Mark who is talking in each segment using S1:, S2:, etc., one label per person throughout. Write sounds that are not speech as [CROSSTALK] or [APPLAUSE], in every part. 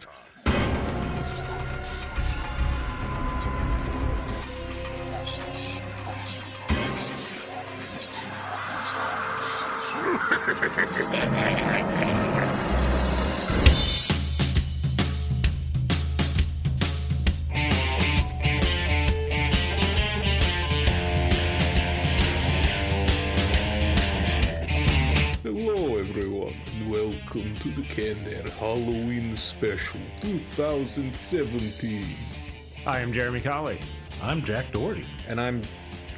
S1: Podcast.
S2: Hello, 2017.
S3: I am Jeremy Colley.
S4: I'm Jack Doherty.
S2: And I'm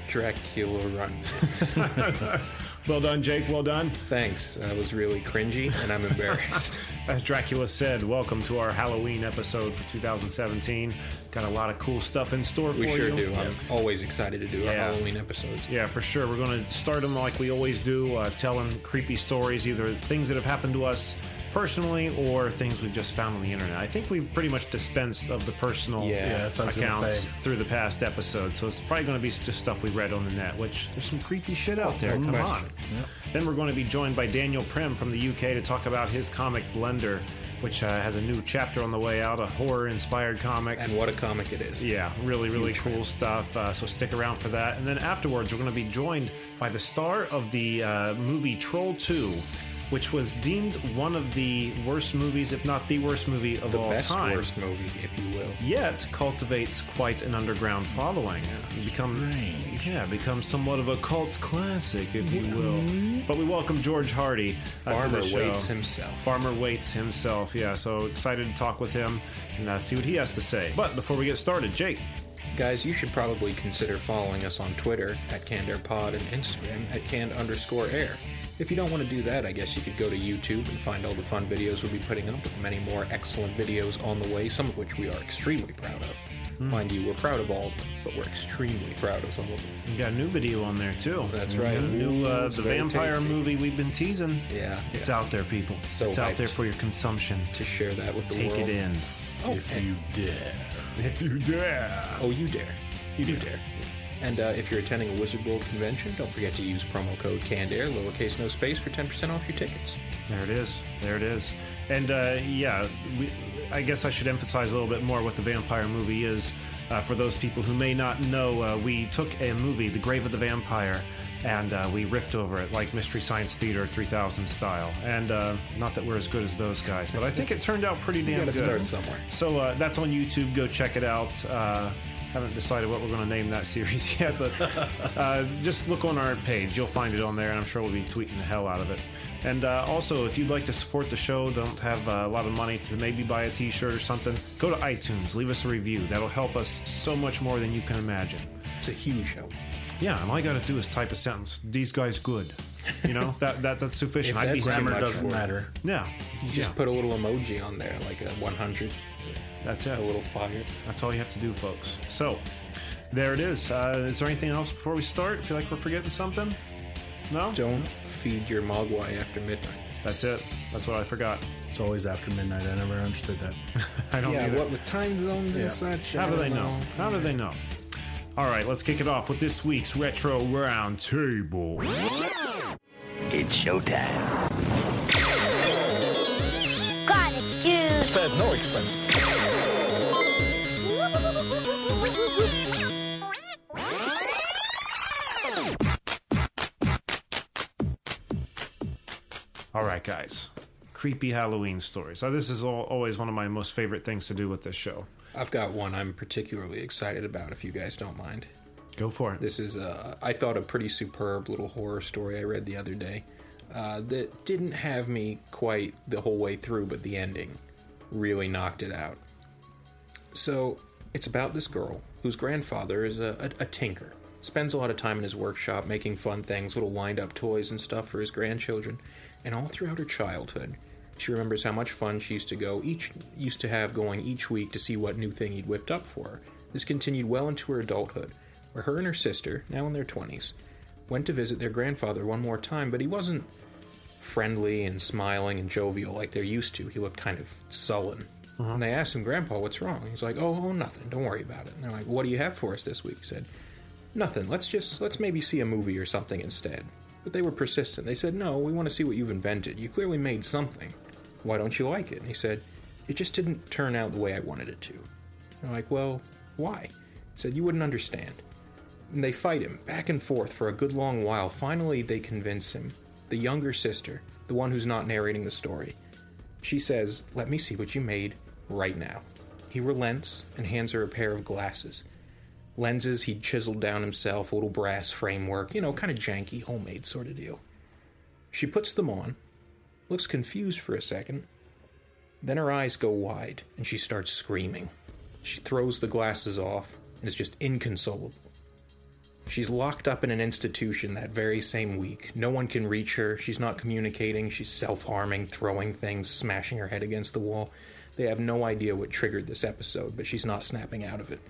S2: Dracula Run. [LAUGHS]
S3: Well done, Jake. Well done.
S2: Thanks. That was really cringy, and I'm embarrassed. [LAUGHS]
S3: As Dracula said, welcome to our Halloween episode for 2017. Got a lot of cool stuff in store for you.
S2: we
S3: you.
S2: sure do.
S3: Yes.
S2: I'm always excited to do our Halloween episodes.
S3: Yeah, for sure. We're going to start them like we always do, uh, telling creepy stories, either things that have happened to us personally or things we've just found on the internet. I think we've pretty much dispensed of the personal
S2: Yeah,
S4: Yeah, that's what I was gonna
S3: accounts through the past episode, So it's probably going to be just stuff we read on the net, which there's some creepy shit out there. Come on.
S2: question.
S3: Then we're going to be joined by Daniel Prim from the UK to talk about his comic Blender, which uh, has a new chapter on the way out, a horror inspired comic.
S2: And what a comic it is.
S3: Yeah, really, really cool stuff. Uh, so stick around for that. And then afterwards, we're going to be joined by the star of the uh, movie Troll 2, which was deemed one of the worst movies, if not the worst movie of
S2: The
S3: all
S2: best
S3: time.
S2: worst movie, if you will.
S3: Yet cultivates quite an underground following. Become,
S4: Strange.
S3: yeah, becomes somewhat of a cult classic, if you will. But we welcome George Hardy uh, to
S2: Farmer. Waits himself.
S3: Farmer Waits himself, yeah. So excited to talk with him and uh, see what he has to say. But before we get started, Jake,
S2: Guys, you should probably consider following us on Twitter at CannedAirPod and Instagram at canned underscore air. If you don't want to do that, I guess you could go to YouTube and find all the fun videos we'll be putting up with many more excellent videos on the way, some of which we are extremely proud of. Mind you, we're proud of all of them, but we're extremely proud of some of them.
S3: You got a new video on there too.
S2: That's right.
S3: A new uh,
S2: It's
S3: the vampire
S2: tasty.
S3: movie we've been teasing.
S2: Yeah,
S3: It's
S2: yeah.
S3: out there, people.
S2: So
S3: it's out there for your consumption.
S2: To share that with the
S3: Take
S2: world.
S3: it in.
S2: Oh,
S4: If
S2: and-
S4: you dare.
S3: If you dare.
S2: oh, you dare. You do dare. And uh, if you're attending a Wizard World convention, don't forget to use promo code CANDAIR, lowercase no space, for 10% off your tickets.
S3: There it is. There it is. And uh, yeah, we, I guess I should emphasize a little bit more what the vampire movie is. Uh, for those people who may not know, uh, we took a movie, The Grave of the Vampire, and uh, we riffed over it like Mystery Science Theater 3000 style. And uh, not that we're as good as those guys, but I think it turned out pretty damn good.
S2: start somewhere.
S3: So uh, that's on YouTube. Go check it out. Haven't decided what we're going to name that [LAUGHS] series yet, but uh, just look on our page. You'll find it on there, and I'm sure we'll be tweeting the hell out of it. And uh, also, if you'd like to support the show, don't have uh, a lot of money to maybe buy a T-shirt or something, go to iTunes, leave us a review. That'll help us so much more than you can imagine.
S2: It's a huge help.
S3: Yeah, and all I got to do is type a sentence. These guys good. You know [LAUGHS] that, that that's sufficient.
S2: If
S3: I'd be
S2: that's too
S3: happy.
S4: Grammar doesn't matter.
S3: Yeah,
S2: You
S3: yeah,
S2: just put a little emoji on there, like a 100,
S3: that's it.
S2: a little fire.
S3: That's all you have to do, folks. So, there it is. Uh, is there anything else before we start? Feel like we're forgetting something? No?
S2: Don't feed your mogwai after midnight.
S3: That's it. That's what I forgot.
S4: It's always after midnight. I never understood that. [LAUGHS]
S3: I don't
S2: Yeah,
S3: either.
S2: what with time zones
S3: Yeah.
S2: and such.
S3: How
S2: I
S3: do they know? How do they know? All right, let's kick it off with this week's Retro Round Table.
S5: It's showtime.
S4: Spared no expense.
S3: All right, guys. Creepy Halloween stories. So this is all, always one of my most favorite things to do with this show.
S2: I've got one I'm particularly excited about, if you guys don't mind.
S3: Go for it.
S2: This is, uh, I thought, a pretty superb little horror story I read the other day. uh, that didn't have me quite the whole way through, but the ending really knocked it out. So, it's about this girl whose grandfather is a, a, a tinker. Spends a lot of time in his workshop making fun things, little wind up toys and stuff for his grandchildren. And all throughout her childhood, she remembers how much fun she used to go each used to have going each week to see what new thing he'd whipped up for her. This continued well into her adulthood, where her and her sister, now in their twenties, went to visit their grandfather one more time, but he wasn't friendly and smiling and jovial like they're used to. He looked kind of sullen. Uh-huh. And they asked him, Grandpa, what's wrong? He's like, oh, oh, nothing. Don't worry about it. And they're like, what do you have for us this week? He said, nothing. Let's just, let's maybe see a movie or something instead. But they were persistent. They said, no, we want to see what you've invented. You clearly made something. Why don't you like it? And he said, it just didn't turn out the way I wanted it to. They're like, well, why? He said, you wouldn't understand. And they fight him back and forth for a good long while. Finally, they convince him. The younger sister, the one who's not narrating the story, she says, Let me see what you made right now. He relents and hands her a pair of glasses. Lenses he'd chiseled down himself, little brass framework, you know, kind of janky, homemade sort of deal. She puts them on, looks confused for a second, then her eyes go wide and she starts screaming. She throws the glasses off and is just inconsolable. She's locked up in an institution that very same week. No one can reach her. She's not communicating. She's self harming, throwing things, smashing her head against the wall. They have no idea what triggered this episode, but she's not snapping out of it.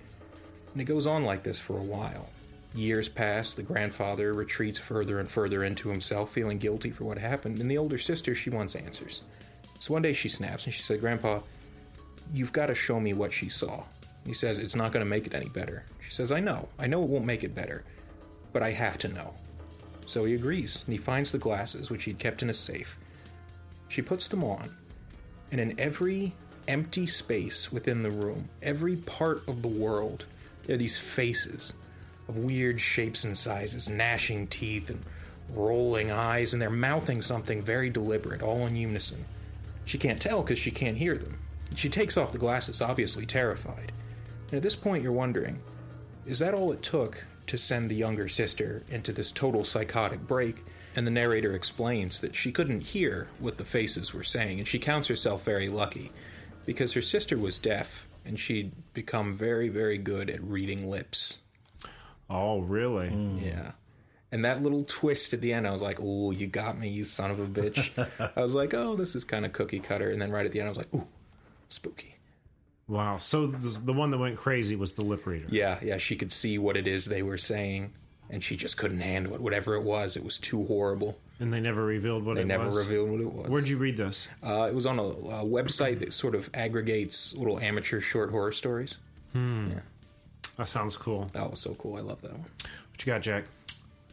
S2: And it goes on like this for a while. Years pass, the grandfather retreats further and further into himself, feeling guilty for what happened, and the older sister, she wants answers. So one day she snaps and she said, Grandpa, you've got to show me what she saw. He says, It's not going to make it any better. She says, I know. I know it won't make it better, but I have to know. So he agrees, and he finds the glasses, which he'd kept in a safe. She puts them on, and in every empty space within the room, every part of the world, there are these faces of weird shapes and sizes, gnashing teeth and rolling eyes, and they're mouthing something very deliberate, all in unison. She can't tell because she can't hear them. She takes off the glasses, obviously terrified. And at this point, you're wondering is that all it took to send the younger sister into this total psychotic break? And the narrator explains that she couldn't hear what the faces were saying, and she counts herself very lucky because her sister was deaf and she'd become very, very good at reading lips.
S3: Oh, really? Mm.
S2: Yeah. And that little twist at the end, I was like, "Oh, you got me, you son of a bitch!" [LAUGHS] I was like, "Oh, this is kind of cookie cutter." And then right at the end, I was like, "Ooh, spooky."
S3: Wow. So the, the one that went crazy was the lip reader.
S2: Yeah, yeah, she could see what it is they were saying, and she just couldn't handle it. Whatever it was, it was too horrible.
S3: And they never revealed what it was.
S2: They
S3: it
S2: never
S3: was.
S2: revealed what it was.
S3: Where'd you read this?
S2: Uh, it was on a, a website that sort of aggregates little amateur short horror stories. Hmm.
S3: That sounds cool.
S2: That was so cool. I love that one.
S3: What you got, Jack?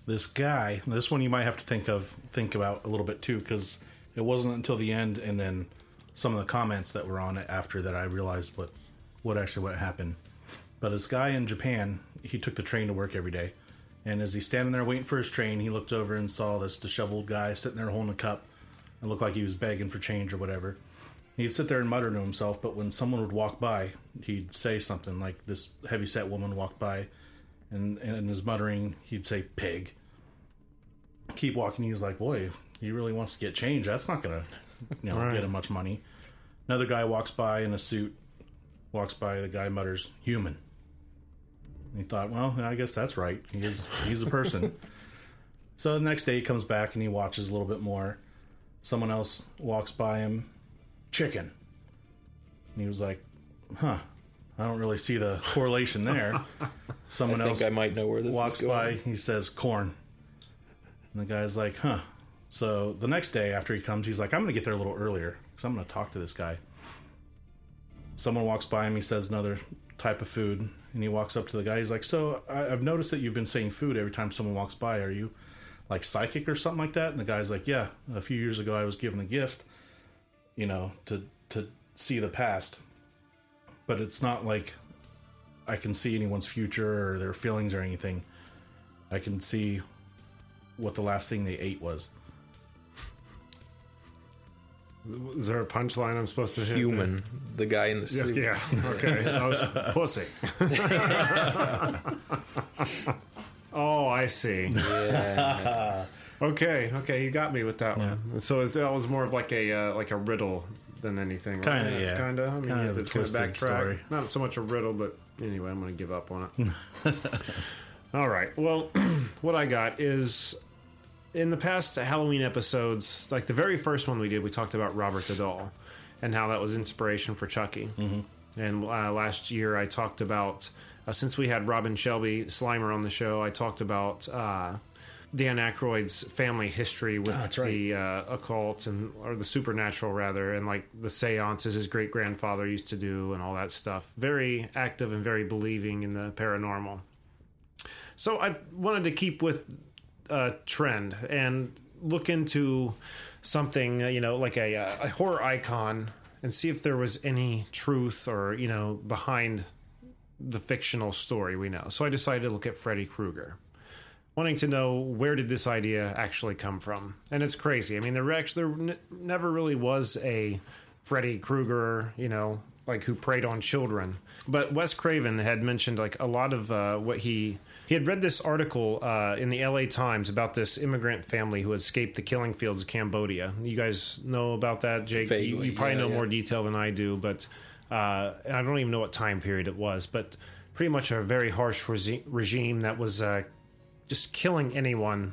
S4: This guy, this one you might have to think of, think about a little bit too, because it wasn't until the end and then some of the comments that were on it after that I realized what, what actually what happened. But this guy in Japan, he took the train to work every day, and as he's standing there waiting for his train, he looked over and saw this disheveled guy sitting there holding a cup, and looked like he was begging for change or whatever. He'd sit there and mutter to himself, but when someone would walk by, he'd say something like this heavyset woman walked by, and, and in his muttering, he'd say pig. Keep walking. He was like, boy, he really wants to get change. That's not gonna, you know,
S3: Right.
S4: get him much money. Another guy walks by in a suit, walks by. The guy mutters, human. And he thought, well, I guess that's right. He is, he's a person. [LAUGHS] so the next day he comes back and he watches a little bit more. Someone else walks by him, chicken. And he was like, huh, I don't really see the correlation there. [LAUGHS] Someone
S2: I
S4: else
S2: I might know where this
S4: walks by, he says corn. And the guy's like, huh. So the next day after he comes, he's like, I'm going to get there a little earlier because I'm going to talk to this guy. Someone walks by him, he says another type of food, and he walks up to the guy. He's like, So I- I've noticed that you've been saying food every time someone walks by. Are you like psychic or something like that? And the guy's like, Yeah, a few years ago I was given a gift, you know, to, to see the past. But it's not like I can see anyone's future or their feelings or anything. I can see what the last thing they ate was.
S3: Is there a punchline I'm supposed to hit?
S2: Human, the guy in the suit.
S3: yeah. [LAUGHS] Okay. That was pussy. [LAUGHS] [LAUGHS] oh, I see. Okay, okay, you got me with that one. So it's, that was more of like a uh, like a riddle than anything.
S4: Kinda, yeah.
S3: Kind of. I mean,
S4: Kind
S3: you
S4: of
S3: have to kind of
S4: twisted
S3: backtrack.
S4: story.
S3: Not so much a riddle, but anyway, I'm going to give up on it. All right. Well, [CLEARS THROAT] what I got is in the past Halloween episodes, like the very first one we did, we talked about Robert the Doll and how that was inspiration for Chucky. Mm-hmm. And uh, last year, I talked about uh, since we had Robin Shelby Slimer on the show, I talked about uh, Dan Aykroyd's family history with
S2: right.
S3: the uh, occult and or the supernatural rather, and like the seances his great grandfather used to do and all that stuff. Very active and very believing in the paranormal. So I wanted to keep with trend and look into something, you know, like a, uh, a horror icon and see if there was any truth or, you know, behind the fictional story we know. So I decided to look at Freddy Krueger. Wanting to know where did this idea actually come from, and it's crazy. I mean, there actually there n- never really was a Freddy Krueger, you know, like who preyed on children. But Wes Craven had mentioned like a lot of uh, what he he had read this article uh, in the L.A. Times about this immigrant family who escaped the killing fields of Cambodia. You guys know about that, Jake? you,
S2: Vaguely,
S3: you probably
S2: yeah,
S3: know
S2: yeah.
S3: more detail than I do, but uh, and I don't even know what time period it was, but pretty much a very harsh regi- regime that was uh, just killing anyone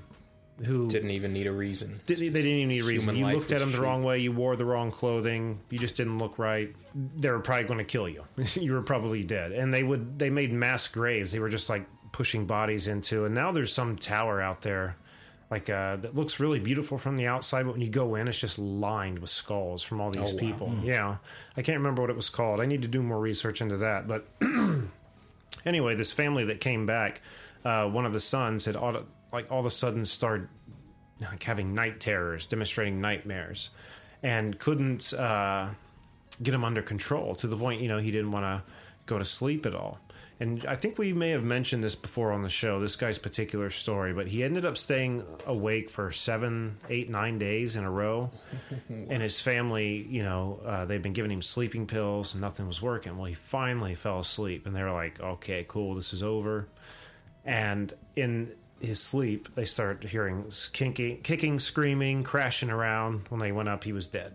S3: who
S2: Didn't even need a reason.
S3: did, they didn't even need a reason.
S2: Human
S3: You looked at them the wrong way. You wore the wrong clothing. You just didn't look right. They were probably going to kill you. [LAUGHS] you were probably dead. And they would they made mass graves. They were just like pushing bodies into. And now there's some tower out there, like uh, that looks really beautiful from the outside, but when you go in, it's just lined with skulls from all these
S2: wow.
S3: people. Yeah, I can't remember what it was called. I need to do more research into that. But [CLEARS THROAT] anyway, this family that came back, uh, one of the sons had all, like all of a sudden started like having night terrors, demonstrating nightmares, and couldn't uh, get him under control to the point you know he didn't want to go to sleep at all. And I think we may have mentioned this before on the show, this guy's particular story, but he ended up staying awake for seven, eight, nine days in a row. [LAUGHS] and his family, you know, uh, they've been giving him sleeping pills and nothing was working. Well, he finally fell asleep and they were like, okay, cool, this is over. And in his sleep, they start hearing kinky, kicking, screaming, crashing around. When they went up, he was dead.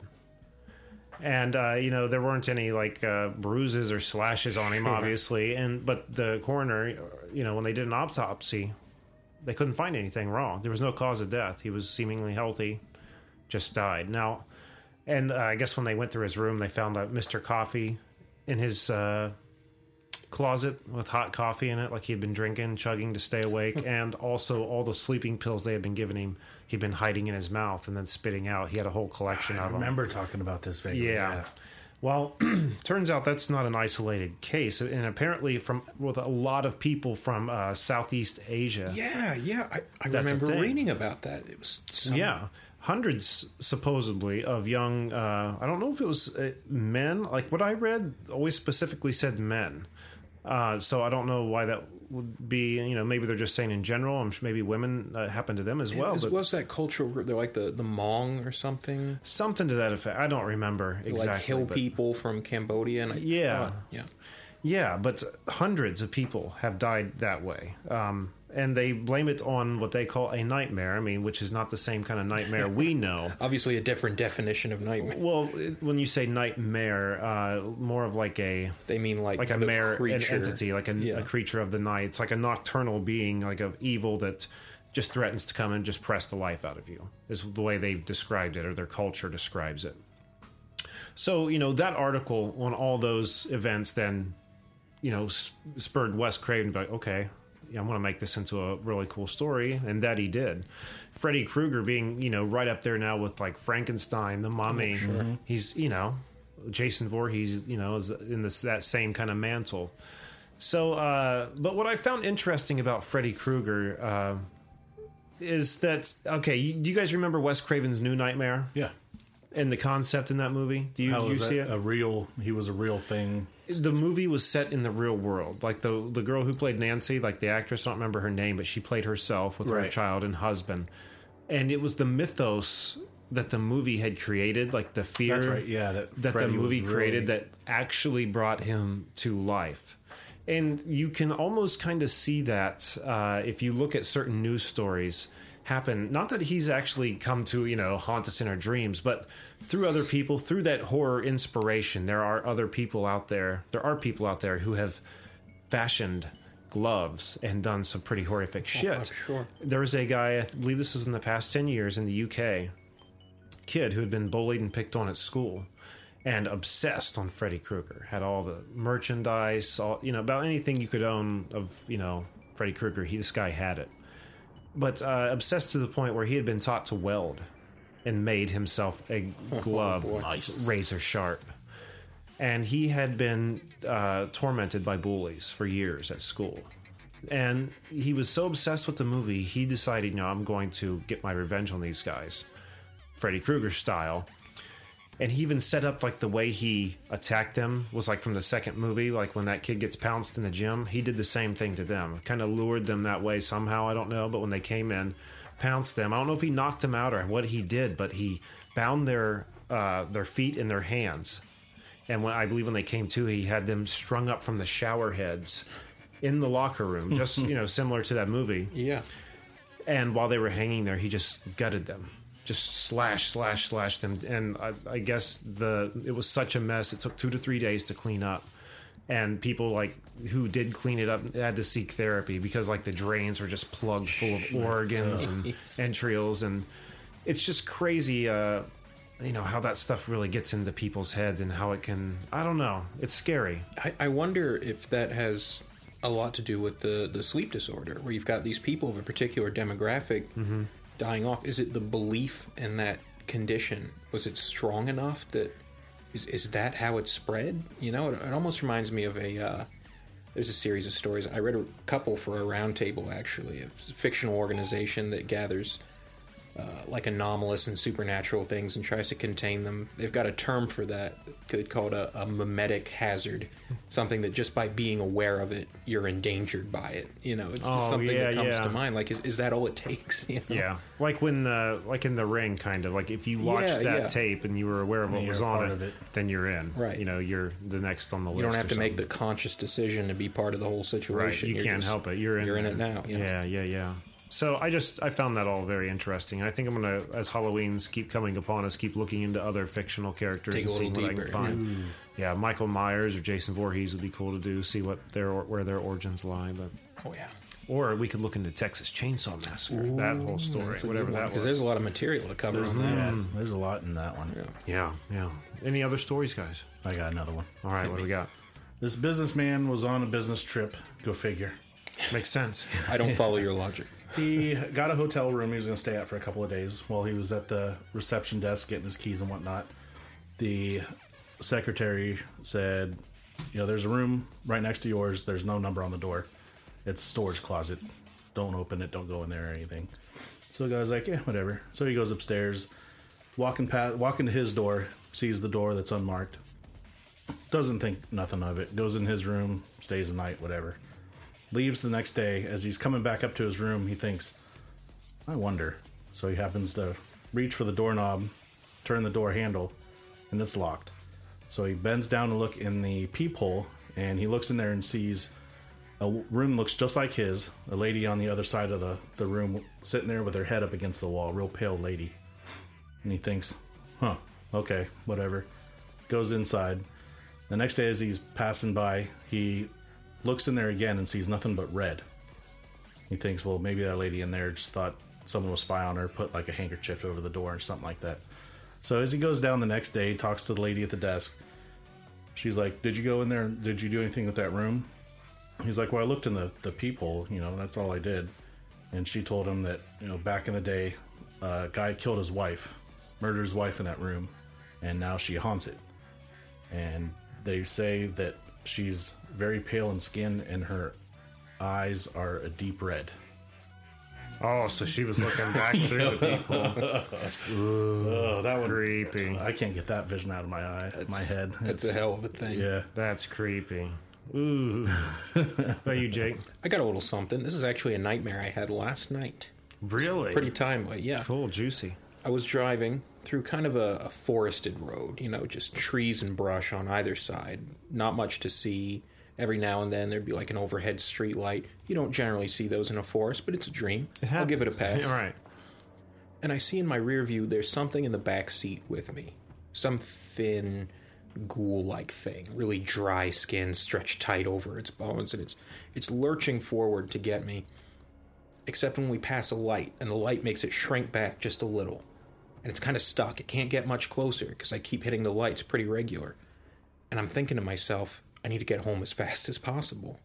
S3: And uh, you know there weren't any like uh, bruises or slashes on him, obviously. And but the coroner, you know, when they did an autopsy, they couldn't find anything wrong. There was no cause of death. He was seemingly healthy, just died. Now, and uh, I guess when they went through his room, they found that Mister Coffee in his uh, closet with hot coffee in it, like he had been drinking, chugging to stay awake, [LAUGHS] and also all the sleeping pills they had been giving him, he'd been hiding in his mouth and then spitting out. He had a whole collection
S4: I
S3: of them.
S4: I remember talking about this vaguely.
S3: Yeah. Well, [CLEARS THROAT] turns out that's not an isolated case, and apparently from with a lot of people from uh, Southeast Asia.
S2: Yeah, yeah. I, I remember reading about that. It was some,
S3: Yeah. Hundreds, supposedly, of young. Uh, I don't know if it was uh, men. Like what I read, always specifically said men. Uh, so I don't know why that would be. You know, maybe they're just saying in general. I'm sure maybe women uh, happen to them as well.
S2: Is-
S3: but
S2: was that cultural group? They're like the the Hmong or something,
S3: something to that effect. I don't remember exactly.
S2: like hill
S3: but-
S2: people from Cambodia. And I,
S3: Yeah.
S2: thought- yeah.
S3: Yeah, but hundreds of people have died that way. Um, and they blame it on what they call a nightmare. I mean, which is not the same kind of nightmare we [LAUGHS] know.
S2: Obviously, a different definition of nightmare.
S3: Well, when you say nightmare, uh, more of like a
S2: They mean like
S3: like a mare, an entity, like a,
S2: Yeah.
S3: a creature of the night. It's like a nocturnal being, like of evil that just threatens to come and just press the life out of you. Is the way they've described it, or their culture describes it. So you know that article on all those events then, you know, spurred Wes Craven like, okay, I'm going to make this into a really cool story, and that he did. Freddy Krueger being you know right up there now with like Frankenstein, the Mummy. He's you know Jason Voorhees, you know, is in this that same kind of mantle. So, uh, but what I found interesting about Freddy Krueger uh, is that okay? You, do you guys remember Wes Craven's New Nightmare
S4: Yeah.
S3: and the concept in that movie? Do you,
S4: How
S3: do you
S4: was
S3: see it?
S4: a real? He was a real thing.
S3: The movie was set in the real world. Like the the girl who played Nancy, like the actress, I don't remember her name, but she played herself with her child and husband. And it was the mythos that the movie had created, like the fear
S4: That's right. Yeah. That
S3: that the movie
S4: really-
S3: created that actually brought him to life. And you can almost kind of see that uh, if you look at certain news stories, happen. Not that he's actually come to, you know, haunt us in our dreams, but through other people, through that horror inspiration, there are other people out there. There are people out there who have fashioned gloves and done some pretty horrific oh, shit.
S2: sure.
S3: There was a guy, I believe this was in the past 10 years in the UK, kid who had been bullied and picked on at school and obsessed on Freddy Krueger. Had all the merchandise, all you know, about anything you could own of, you know, Freddy Krueger. He this guy had it. But uh, obsessed to the point where he had been taught to weld and made himself a [LAUGHS] glove razor sharp. And he had been uh, tormented by bullies for years at school. And he was so obsessed with the movie, he decided, you know, I'm going to get my revenge on these guys, Freddy Krueger style. And he even set up like the way he attacked them was like from the second movie, like when that kid gets pounced in the gym. He did the same thing to them, kind of lured them that way somehow. I don't know, but when they came in, pounced them. I don't know if he knocked them out or what he did, but he bound their uh, their feet and their hands. And when I believe when they came to, he had them strung up from the shower heads in the locker room, just [LAUGHS] you know, similar to that movie.
S2: Yeah.
S3: And while they were hanging there, he just gutted them, just slash, slash, slash them. And I, I guess the it was such a mess. It took two to three days to clean up, and people like who did clean it up had to seek therapy because like the drains were just plugged full of organs and entrails, and it's just crazy. Uh, you know how that stuff really gets into people's heads and how it can. I don't know. It's scary.
S2: I, I wonder if that has a lot to do with the, the sleep disorder, where you've got these people of a particular demographic dying off. Is it the belief in that condition? Was it strong enough that is, is that how it spread? You know, it, it almost reminds me of a. Uh, there's a series of stories. I read a couple for a roundtable actually, a fictional organization that gathers uh, like anomalous and supernatural things and tries to contain them. They've got a term for that. called a, a memetic hazard, something that just by being aware of it, you're endangered by it. You know, it's just
S3: Oh,
S2: something
S3: yeah,
S2: that comes
S3: yeah.
S2: to mind. Like, is, is that all it [LAUGHS] takes? You know?
S3: Yeah, like when the like in the ring, kind of like if you watched
S2: Yeah,
S3: that
S2: yeah.
S3: tape and you were aware of what was on it,
S4: of it.
S3: then you're in.
S2: Right.
S3: You know, you're the next on the list.
S2: You don't have
S3: or
S2: to make the conscious decision to be part of the whole
S3: right.
S2: situation.
S3: You
S2: You're
S3: can't
S2: just-
S3: help it. You're in.
S2: You're in it now. You know?
S3: Yeah, yeah, yeah. So I just I found that all very interesting. I think I'm gonna, as Halloween's keep coming upon us, keep looking into other fictional characters
S2: Dig a
S3: and seeing
S2: little
S3: what I can
S2: deeper,
S3: find. Yeah, Michael Myers or Jason Voorhees would be cool to do. See what their where their origins lie, but.
S2: Oh yeah.
S3: Or we could look into Texas Chainsaw Massacre, that whole story, whatever that
S2: Because there's a lot of material to cover on mm-hmm. that.
S4: Yeah, there's a lot in that one.
S3: Yeah, yeah. Any other stories, guys?
S4: I got another one.
S3: All right, what do we got?
S4: This businessman was on a business trip. Go figure.
S3: Makes sense.
S2: I don't follow your logic.
S4: He got a hotel room he was going to stay at for a couple of days while he was at the reception desk getting his keys and whatnot. The secretary said, You know, there's a room right next to yours. There's no number on the door. It's storage closet. Don't open it. Don't go in there or anything. So the guy's like, Yeah, whatever. So he goes upstairs, walking past, walking to his door, sees the door that's unmarked. Doesn't think nothing of it. Goes in his room, stays the night, whatever leaves the next day. As he's coming back up to his room, he thinks, I wonder. So he happens to reach for the doorknob, turn the door handle, and it's locked. So he bends down to look in the peephole, and he looks in there and sees a room looks just like his. A lady on the other side of the, the room sitting there with her head up against the wall, real pale lady. And he thinks, huh, okay, whatever. Goes inside. The next day, as he's passing by, he looks in there again and sees nothing but red. He thinks, well, maybe that lady in there just thought someone was spy on her, put like a handkerchief over the door or something like that. So as he goes down the next day, he talks to the lady at the desk. She's like, "Did you go in there? Did you do anything with that room?" He's like, "Well, I looked in the the peephole. You know, that's all I did." And she told him that you know back in the day, uh, a guy killed his wife, murdered his wife in that room, and now she haunts it. And they say that she's very pale in skin and her eyes are a deep red.
S3: Oh, so she was looking back [LAUGHS] through the people.
S4: Oh, that one
S3: Creepy.
S4: I can't get that vision out of my eye, my head.
S2: That's a hell of a thing.
S4: yeah.
S3: That's creepy. Ooh. How about you, Jake?
S2: I got a little something. This is actually a nightmare I had last night.
S3: Really?
S2: Pretty timely, yeah.
S3: cool, juicy.
S2: I was driving through kind of a, a forested road, you know, just trees and brush on either side. Not much to see. Every now and then there'd be like an overhead street light. You don't generally see those in a forest, but it's a dream. I'll give it a pass.
S3: All right.
S2: and I see in my rear view there's something in the back seat with me. Some thin, ghoul like thing, really dry skin stretched tight over its bones, and it's it's lurching forward to get me. Except when we pass a light, and the light makes it shrink back just a little. And it's kind of stuck. It can't get much closer because I keep hitting the lights pretty regular. And I'm thinking to myself, I need to get home as fast as possible.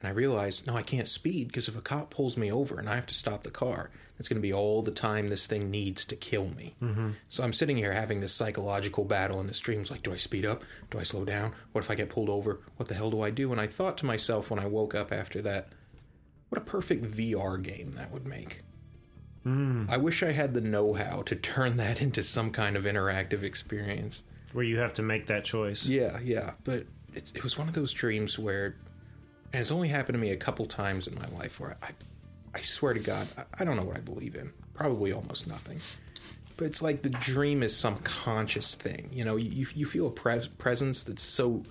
S2: And I realize, no, I can't speed because if a cop pulls me over and I have to stop the car, that's going to be all the time this thing needs to kill me. Mm-hmm. So I'm sitting here having this psychological battle in the streams like, do I speed up? Do I slow down? What if I get pulled over? What the hell do I do? And I thought to myself when I woke up after that, what a perfect VR game that would make. I wish I had the know how to turn that into some kind of interactive experience.
S3: Where you have to make that choice.
S2: Yeah, yeah, but it, it was one of those dreams where, and it's only happened to me a couple times in my life where I, I swear to God, I, I don't know what I believe in. Probably almost nothing. But it's like the dream is some conscious thing. You know, you, you feel a pres- presence that's so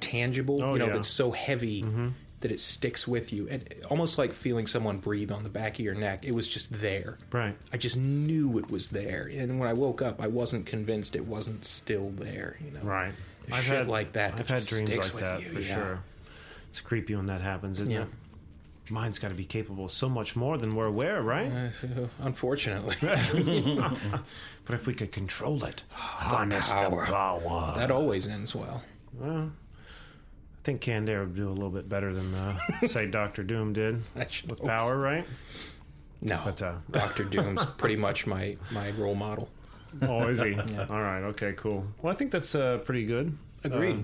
S2: tangible,
S3: Oh,
S2: you know,
S3: yeah.
S2: that's so heavy mm-hmm. That it sticks with you. And almost like feeling someone breathe on the back of your neck. It was just there.
S3: Right.
S2: I just knew it was there. And when I woke up, I wasn't convinced it wasn't still there, you know.
S3: Right.
S2: There's shit like that.
S3: I've
S2: that
S3: had dreams like that
S2: you,
S3: for
S2: yeah.
S3: sure. It's creepy when that happens, isn't
S2: Yeah.
S3: it? Mind's got to be capable of so much more than we're aware, right?
S2: Uh, [LAUGHS] unfortunately, [LAUGHS] [LAUGHS]
S3: But if we could control it, harness the
S2: power.
S3: power.
S2: that always ends well.
S3: I think Canned Air would do a little bit better than, uh, [LAUGHS] say, Doctor Doom did
S2: I
S3: with
S2: hope
S3: power, right?
S2: No,
S3: But, uh, [LAUGHS]
S2: Doctor Doom's pretty much my my role model.
S3: Oh, is he? [LAUGHS] Yeah. All right. Okay. Cool. Well, I think that's uh, pretty good.
S2: Agreed.
S3: Uh,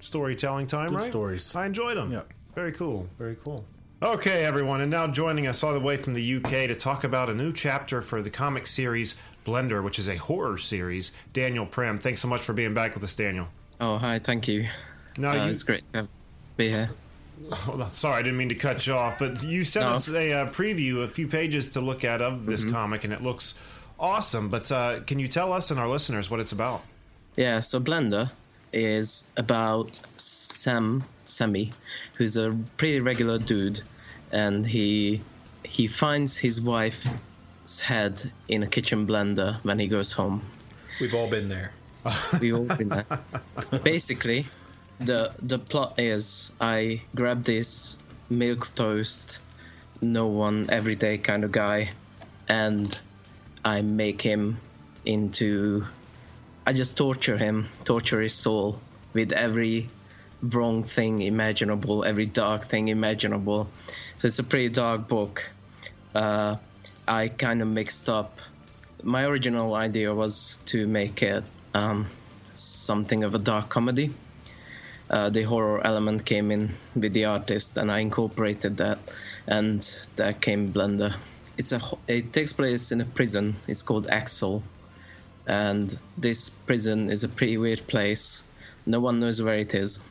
S3: storytelling time,
S4: Good
S3: right?
S4: stories.
S3: I enjoyed them.
S4: Yeah.
S3: Very cool. Very cool. Okay, everyone, and now joining us all the way from the UK to talk about a new chapter for the comic series Blender, which is a horror series. Daniel Prim, thanks so much for being back with us, Daniel.
S6: Oh, hi, thank you.
S3: Now,
S6: Uh,
S3: you,
S6: It's great to be here. [LAUGHS]
S3: oh, sorry, I didn't mean to cut you off, but you sent
S6: No.
S3: us a uh, preview, a few pages to look at of this comic, and it looks awesome. But uh, can you tell us and our listeners what it's about?
S6: Yeah, so Blender is about Sam, Sammy, who's a pretty regular dude, and he he finds his wife's head in a kitchen blender when he goes home.
S2: We've all been there.
S6: We've all been there. [LAUGHS] Basically, the the plot is I grab this milk toast, no one everyday kind of guy, and I make him into. I just torture him, torture his soul with every wrong thing imaginable, every dark thing imaginable. So it's a pretty dark book. Uh, I kind of mixed up. My original idea was to make it um, something of a dark comedy. Uh, the horror element came in with the artist, and I incorporated that, and that came Blender. It's a. It takes place in a prison. It's called Axel, and this prison is a pretty weird place. No one knows where it is,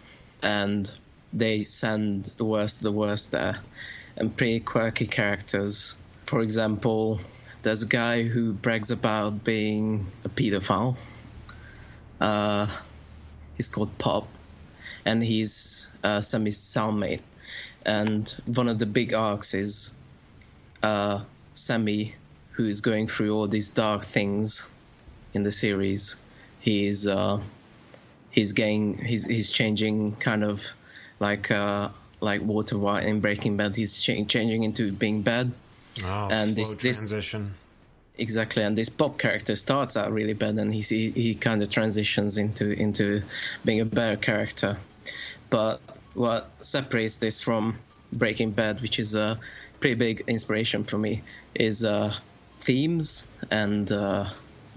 S6: and they send the worst of the worst there, and pretty quirky characters. For example, there's a guy who brags about being a pedophile. Uh, he's called Pop, and he's uh, Sammy's cellmate. And one of the big arcs is uh, Sammy, who is going through all these dark things in the series. He's uh, he's getting he's he's changing kind of like uh, like Walter White in Breaking Bad. He's cha- changing into being bad.
S3: Oh,
S6: And this- this-
S3: transition.
S6: Exactly, and this pop character starts out really bad, and he he, he kind of transitions into into being a better character. But what separates this from Breaking Bad, which is a pretty big inspiration for me, is uh, themes and uh,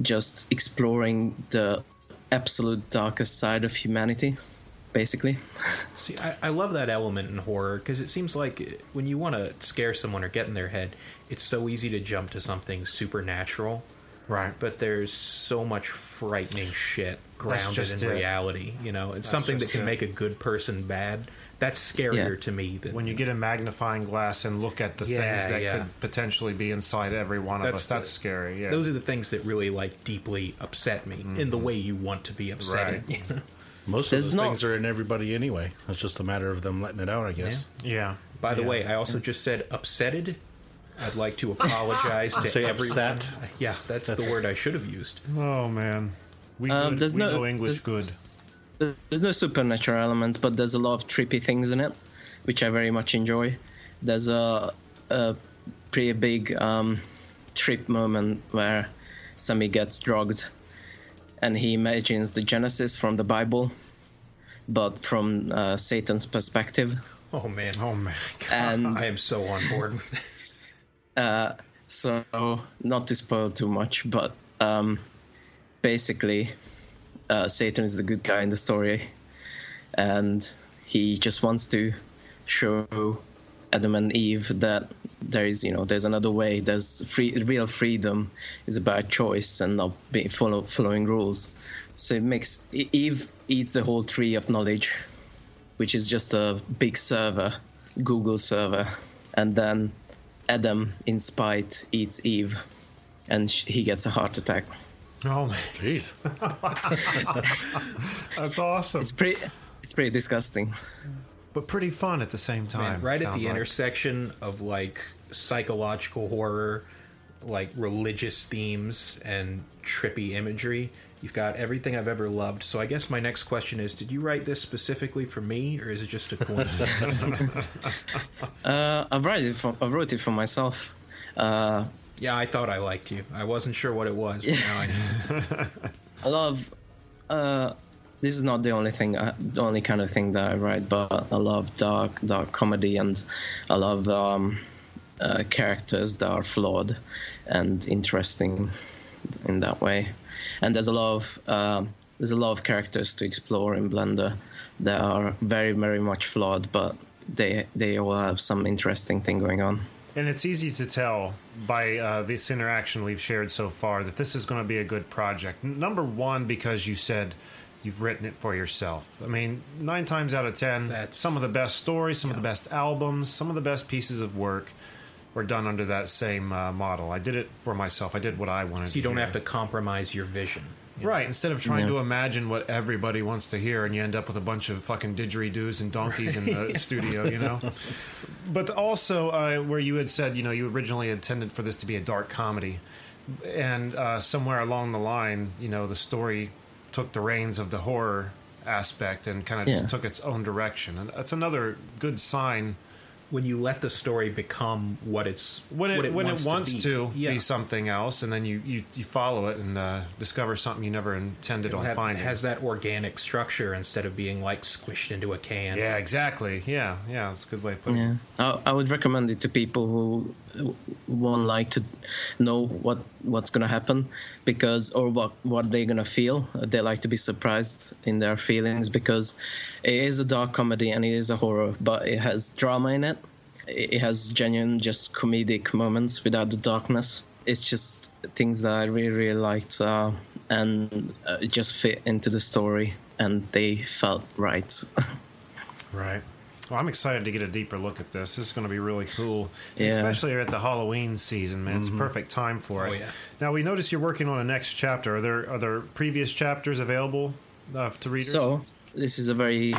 S6: just exploring the absolute darkest side of humanity, basically. [LAUGHS]
S2: See, I, I love that element in horror because it seems like when you want to scare someone or get in their head, it's so easy to jump to something supernatural.
S3: Right.
S2: But there's so much frightening shit grounded
S3: just
S2: in
S3: it.
S2: reality. You know, it's something that can
S3: it.
S2: make a good person bad. That's scarier
S6: Yeah.
S2: to me than
S3: when you get a magnifying glass and look at the
S2: Yeah,
S3: things that
S2: yeah.
S3: could potentially be inside every one of
S2: That's
S3: us, that's scary. Yeah.
S2: Those are the things that really like deeply upset me in the mm-hmm. way you want to be upset.
S3: Right. [LAUGHS]
S4: Most
S6: There's
S4: of those
S6: not-
S4: things are in everybody anyway. It's just a matter of them letting it out, I guess.
S3: yeah.
S2: By the
S3: Yeah.
S2: way, I also just said upsetted. I'd like to apologize to [LAUGHS]
S4: Say
S2: everyone.
S4: upset.
S2: Yeah, that's, the word I should have used.
S3: Oh man, we
S6: Um,
S3: good,
S6: there's
S3: we
S6: no-
S3: know English
S6: there's-
S3: good.
S6: There's no supernatural elements, but there's a lot of trippy things in it, which I very much enjoy. There's a, a pretty big um, trip moment where Sammy gets drugged and he imagines the Genesis from the Bible, but from uh, Satan's perspective.
S2: Oh man,
S3: Oh man,
S6: And
S2: I am so on board. with that.
S6: so, not to spoil too much, but um, basically, uh, Satan is the good guy in the story, and he just wants to show Adam and Eve that there is, you know, there's another way. There's free, real freedom is about choice and not being follow, following rules. So it makes Eve eats the whole tree of knowledge, which is just a big server, Google server, and then Adam, in spite, eats Eve, and sh- he gets a heart attack.
S3: oh man,
S4: Jeez. [LAUGHS]
S3: that's awesome,
S6: It's pretty, it's pretty disgusting.
S3: but pretty fun at the same time.
S2: Man, right at the
S3: like.
S2: intersection of like psychological horror, like religious themes, and trippy imagery. You've got everything I've ever loved. So I guess my next question is: Did you write this specifically for me, or is it just a coincidence? [LAUGHS]
S6: Uh, I wrote it for, I wrote it for myself. Uh,
S2: yeah, I thought I liked you. I wasn't sure what it was. But now I know. [LAUGHS]
S6: I love. Uh, this is not the only thing, I, the only kind of thing that I write, but I love dark, dark comedy, and I love um, uh, characters that are flawed and interesting in that way. And there's a lot of um, there's a lot of characters to explore in Blender that are very, very much flawed, but they they all have some interesting thing going on.
S3: And it's easy to tell by uh, this interaction we've shared so far that this is going to be a good project. Number one, because you said you've written it for yourself. I mean, nine times out of ten,
S2: That's-
S3: some of the best stories, some of the best albums, some of the best pieces of work were done under that same uh, model. I did it for myself. I did what I wanted.
S2: So you don't
S3: hear.
S2: have to compromise your vision. you know?
S3: Right, instead of trying
S6: Yeah.
S3: to imagine what everybody wants to hear, and you end up with a bunch of fucking didgeridoos and donkeys in the [LAUGHS] studio, you know. But also, uh, where you had said, you know, you originally intended for this to be a dark comedy, and uh, somewhere along the line, you know, the story took the reins of the horror aspect and kind of
S6: Yeah.
S3: just took its own direction, and that's another good sign
S2: When you let the story become what it's
S3: when it,
S2: what
S3: when
S2: wants
S3: it wants
S2: to,
S3: to,
S2: be. Yeah.
S3: be something else, and then you, you, you follow it and uh, discover something you never intended
S2: It'll
S3: on
S2: have-
S3: finding.
S2: has that organic structure instead of being like squished into a can.
S3: Yeah, exactly. Yeah, yeah, it's a good way of putting
S6: Yeah,
S3: it.
S6: I, I would recommend it to people who won't like to know what what's gonna happen because or what what they're gonna feel. They like to be surprised in their feelings because it is a dark comedy and it is a horror, but it has drama in it. It it has genuine, just comedic moments without the darkness. It's just things that I really, really liked, uh, and uh, just fit into the story, and they felt right. [LAUGHS]
S3: Right. Well, I'm excited to get a deeper look at this. This is going to be really cool,
S6: Yeah.
S3: especially at the Halloween season, man. It's a perfect time for it.
S2: Oh, yeah.
S3: Now we notice you're working on a next chapter. Are there are there previous chapters available uh, to readers?
S6: So this is a very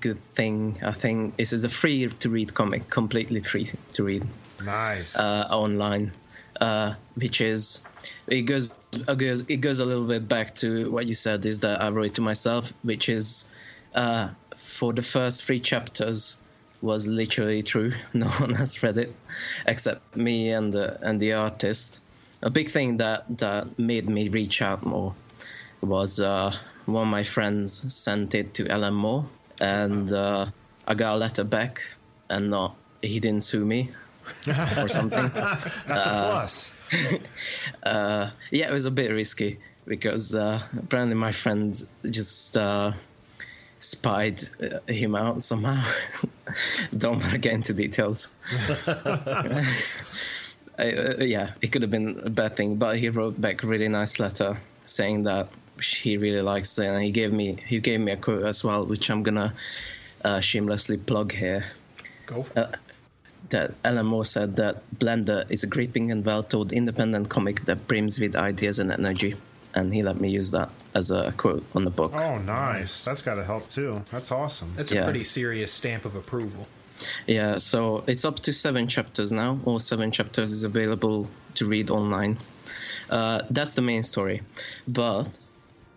S6: good thing. I think this is a free to read comic, completely free to read
S3: nice.
S6: uh, online, uh, which is it goes it goes it goes a little bit back to what you said is that I wrote to myself, which is uh, for the first three chapters was literally true. [LAUGHS] No one has read it except me and the and the artist. A big thing that that made me reach out more was uh, one of my friends sent it to Moore, and uh, I got a letter back, and not he didn't sue me [LAUGHS] or something.
S3: that's a plus. [LAUGHS]
S6: Uh, yeah, it was a bit risky because uh, apparently my friend just uh, spied uh, him out somehow. [LAUGHS] Don't want to get into details. [LAUGHS] I, uh, yeah, it could have been a bad thing, but he wrote back a really nice letter saying that he really likes it, and he gave me he gave me a quote as well, which I'm gonna uh, shamelessly plug here.
S2: Go for it.
S6: That Alan Moore said that Blender is a gripping and well-told independent comic that brims with ideas and energy, and he let me use that as a quote on the book.
S3: Oh, nice. That's got to help too. That's awesome.
S2: That's
S6: yeah.
S2: a pretty serious stamp of approval.
S6: Yeah, so it's up to seven chapters now. All seven chapters is available to read online. Uh, that's the main story, but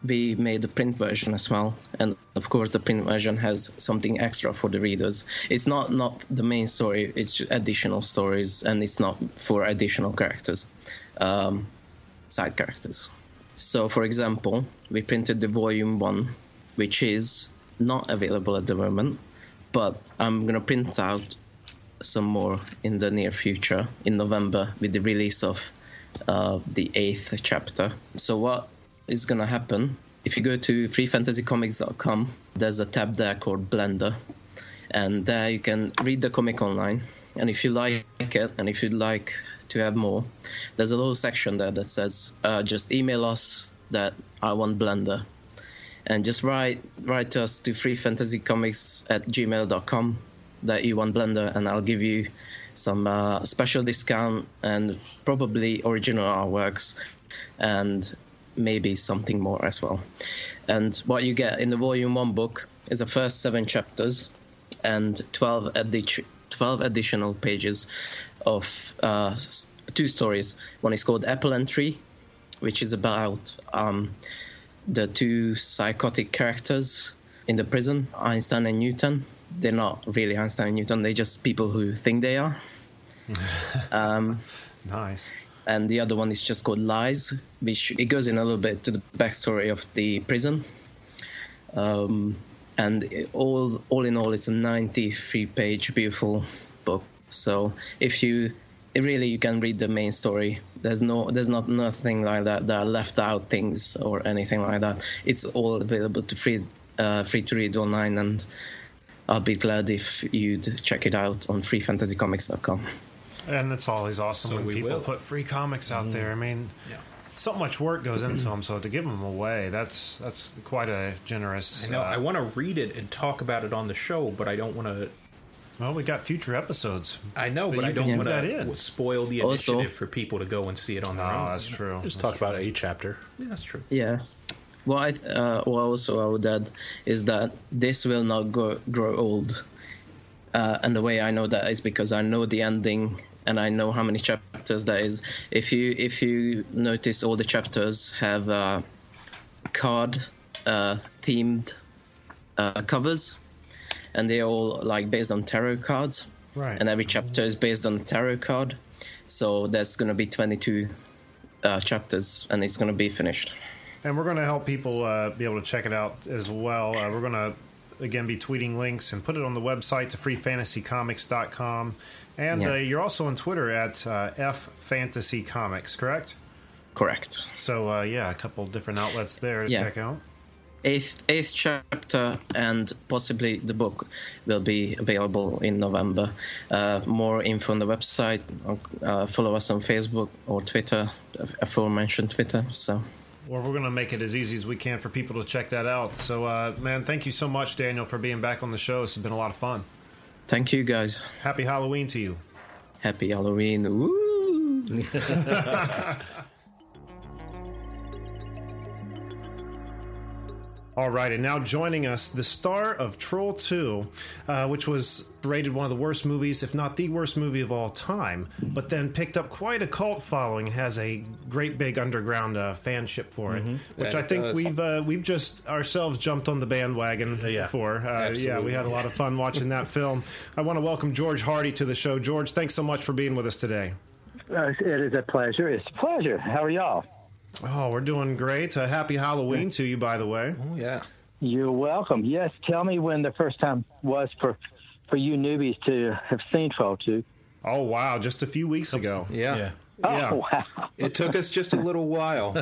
S6: we made the print version as well, and of course the print version has something extra for the readers. It's not not the main story; it's additional stories, and it's not for additional characters, um, side characters. So, for example, we printed the volume one, which is not available at the moment, but I'm gonna print out some more in the near future in November with the release of uh, the eighth chapter. So what is gonna happen? If you go to freefantasycomics.com, there's a tab there called Blender, and there you can read the comic online. And if you like it, and if you'd like to have more, there's a little section there that says uh, just email us that I want Blender, and just write write to us to freefantasycomics at gmail.com that you want Blender, and I'll give you some uh, special discount and probably original artworks and maybe something more as well. And what you get in the volume one book is the first seven chapters and 12, addi- 12 additional pages of uh, two stories. One is called Apple and Tree, which is about um, the two psychotic characters in the prison, Einstein and Newton. They're not really Einstein and Newton, they're just people who think they are. [LAUGHS] um,
S3: Nice.
S6: and the other one is just called Lies, which it goes in a little bit to the backstory of the prison. Um, and it- all all in all, it's a 93 page beautiful book. So if you really you can read the main story. There's no there's not nothing like that. There are left out things or anything like that. It's all available to free uh, free to read online, and I'll be glad if you'd check it out on freefantasycomics.com.
S3: And it's always awesome when people
S2: will.
S3: put free comics out there. I mean, yeah. so much work goes into [CLEARS THROAT] them. So to give them away, that's that's quite a generous.
S2: I know.
S3: uh,
S2: I want to read it and talk about it on the show, but I don't want to.
S3: Well, we got future episodes.
S2: I know,
S3: But
S2: but I don't
S3: can
S2: want
S3: put that in.
S2: to spoil the
S6: Also-
S2: initiative for people to go and see it on their
S3: Oh,
S2: own.
S3: that's true.
S4: Just talk about a chapter.
S2: Yeah, that's true.
S6: Yeah. What I uh, what also I would add is that this will not go, grow old, uh, and the way I know that is because I know the ending and I know how many chapters that is. If you if you notice, all the chapters have uh, card uh, themed uh, covers, and they're all like based on tarot cards.
S3: Right.
S6: And every chapter is based on a tarot card, so there's gonna be 22 uh, chapters, and it's gonna be finished.
S3: And we're going to help people uh, be able to check it out as well. Uh, we're going to, again, be tweeting links and put it on the website to freefantasycomics.com. And
S6: Yeah.
S3: uh, you're also on Twitter at uh, F Fantasy Comics, correct?
S6: Correct.
S3: So, uh, yeah, a couple different outlets there to
S6: Yeah.
S3: check out.
S6: Eighth eighth chapter and possibly the book will be available in November. Uh, more info on the website. Uh, follow us on Facebook or Twitter, aforementioned Twitter. So
S3: Well, we're going to make it as easy as we can for people to check that out. So, uh, man, thank you so much, Daniel, for being back on the show. This has been a lot of fun.
S6: thank you guys.
S3: Happy Halloween to you.
S6: Happy Halloween. Woo! [LAUGHS] [LAUGHS]
S3: All right, and now joining us, the star of Troll 2, uh, which was rated one of the worst movies, if not the worst movie of all time, but then picked up quite a cult following and has a great big underground uh, fanship for it, which
S2: Yeah,
S3: I think
S2: does.
S3: we've uh, we've just ourselves jumped on the bandwagon
S4: Yeah,
S3: for. Uh, yeah, we had a lot of fun watching that [LAUGHS] film. I want to welcome George Hardy to the show. George, thanks so much for being with us today.
S7: Uh, it is a pleasure. It's a pleasure. How are y'all?
S3: Oh, we're doing great. Uh, happy Halloween to you, by the way.
S2: Oh yeah.
S7: You're welcome. Yes, tell me when the first time was for for you newbies to have seen Troll 2.
S3: Oh, wow, just a few weeks ago.
S2: Yeah.
S4: Yeah.
S7: Oh,
S3: Yeah.
S7: wow.
S2: It took us just a little while.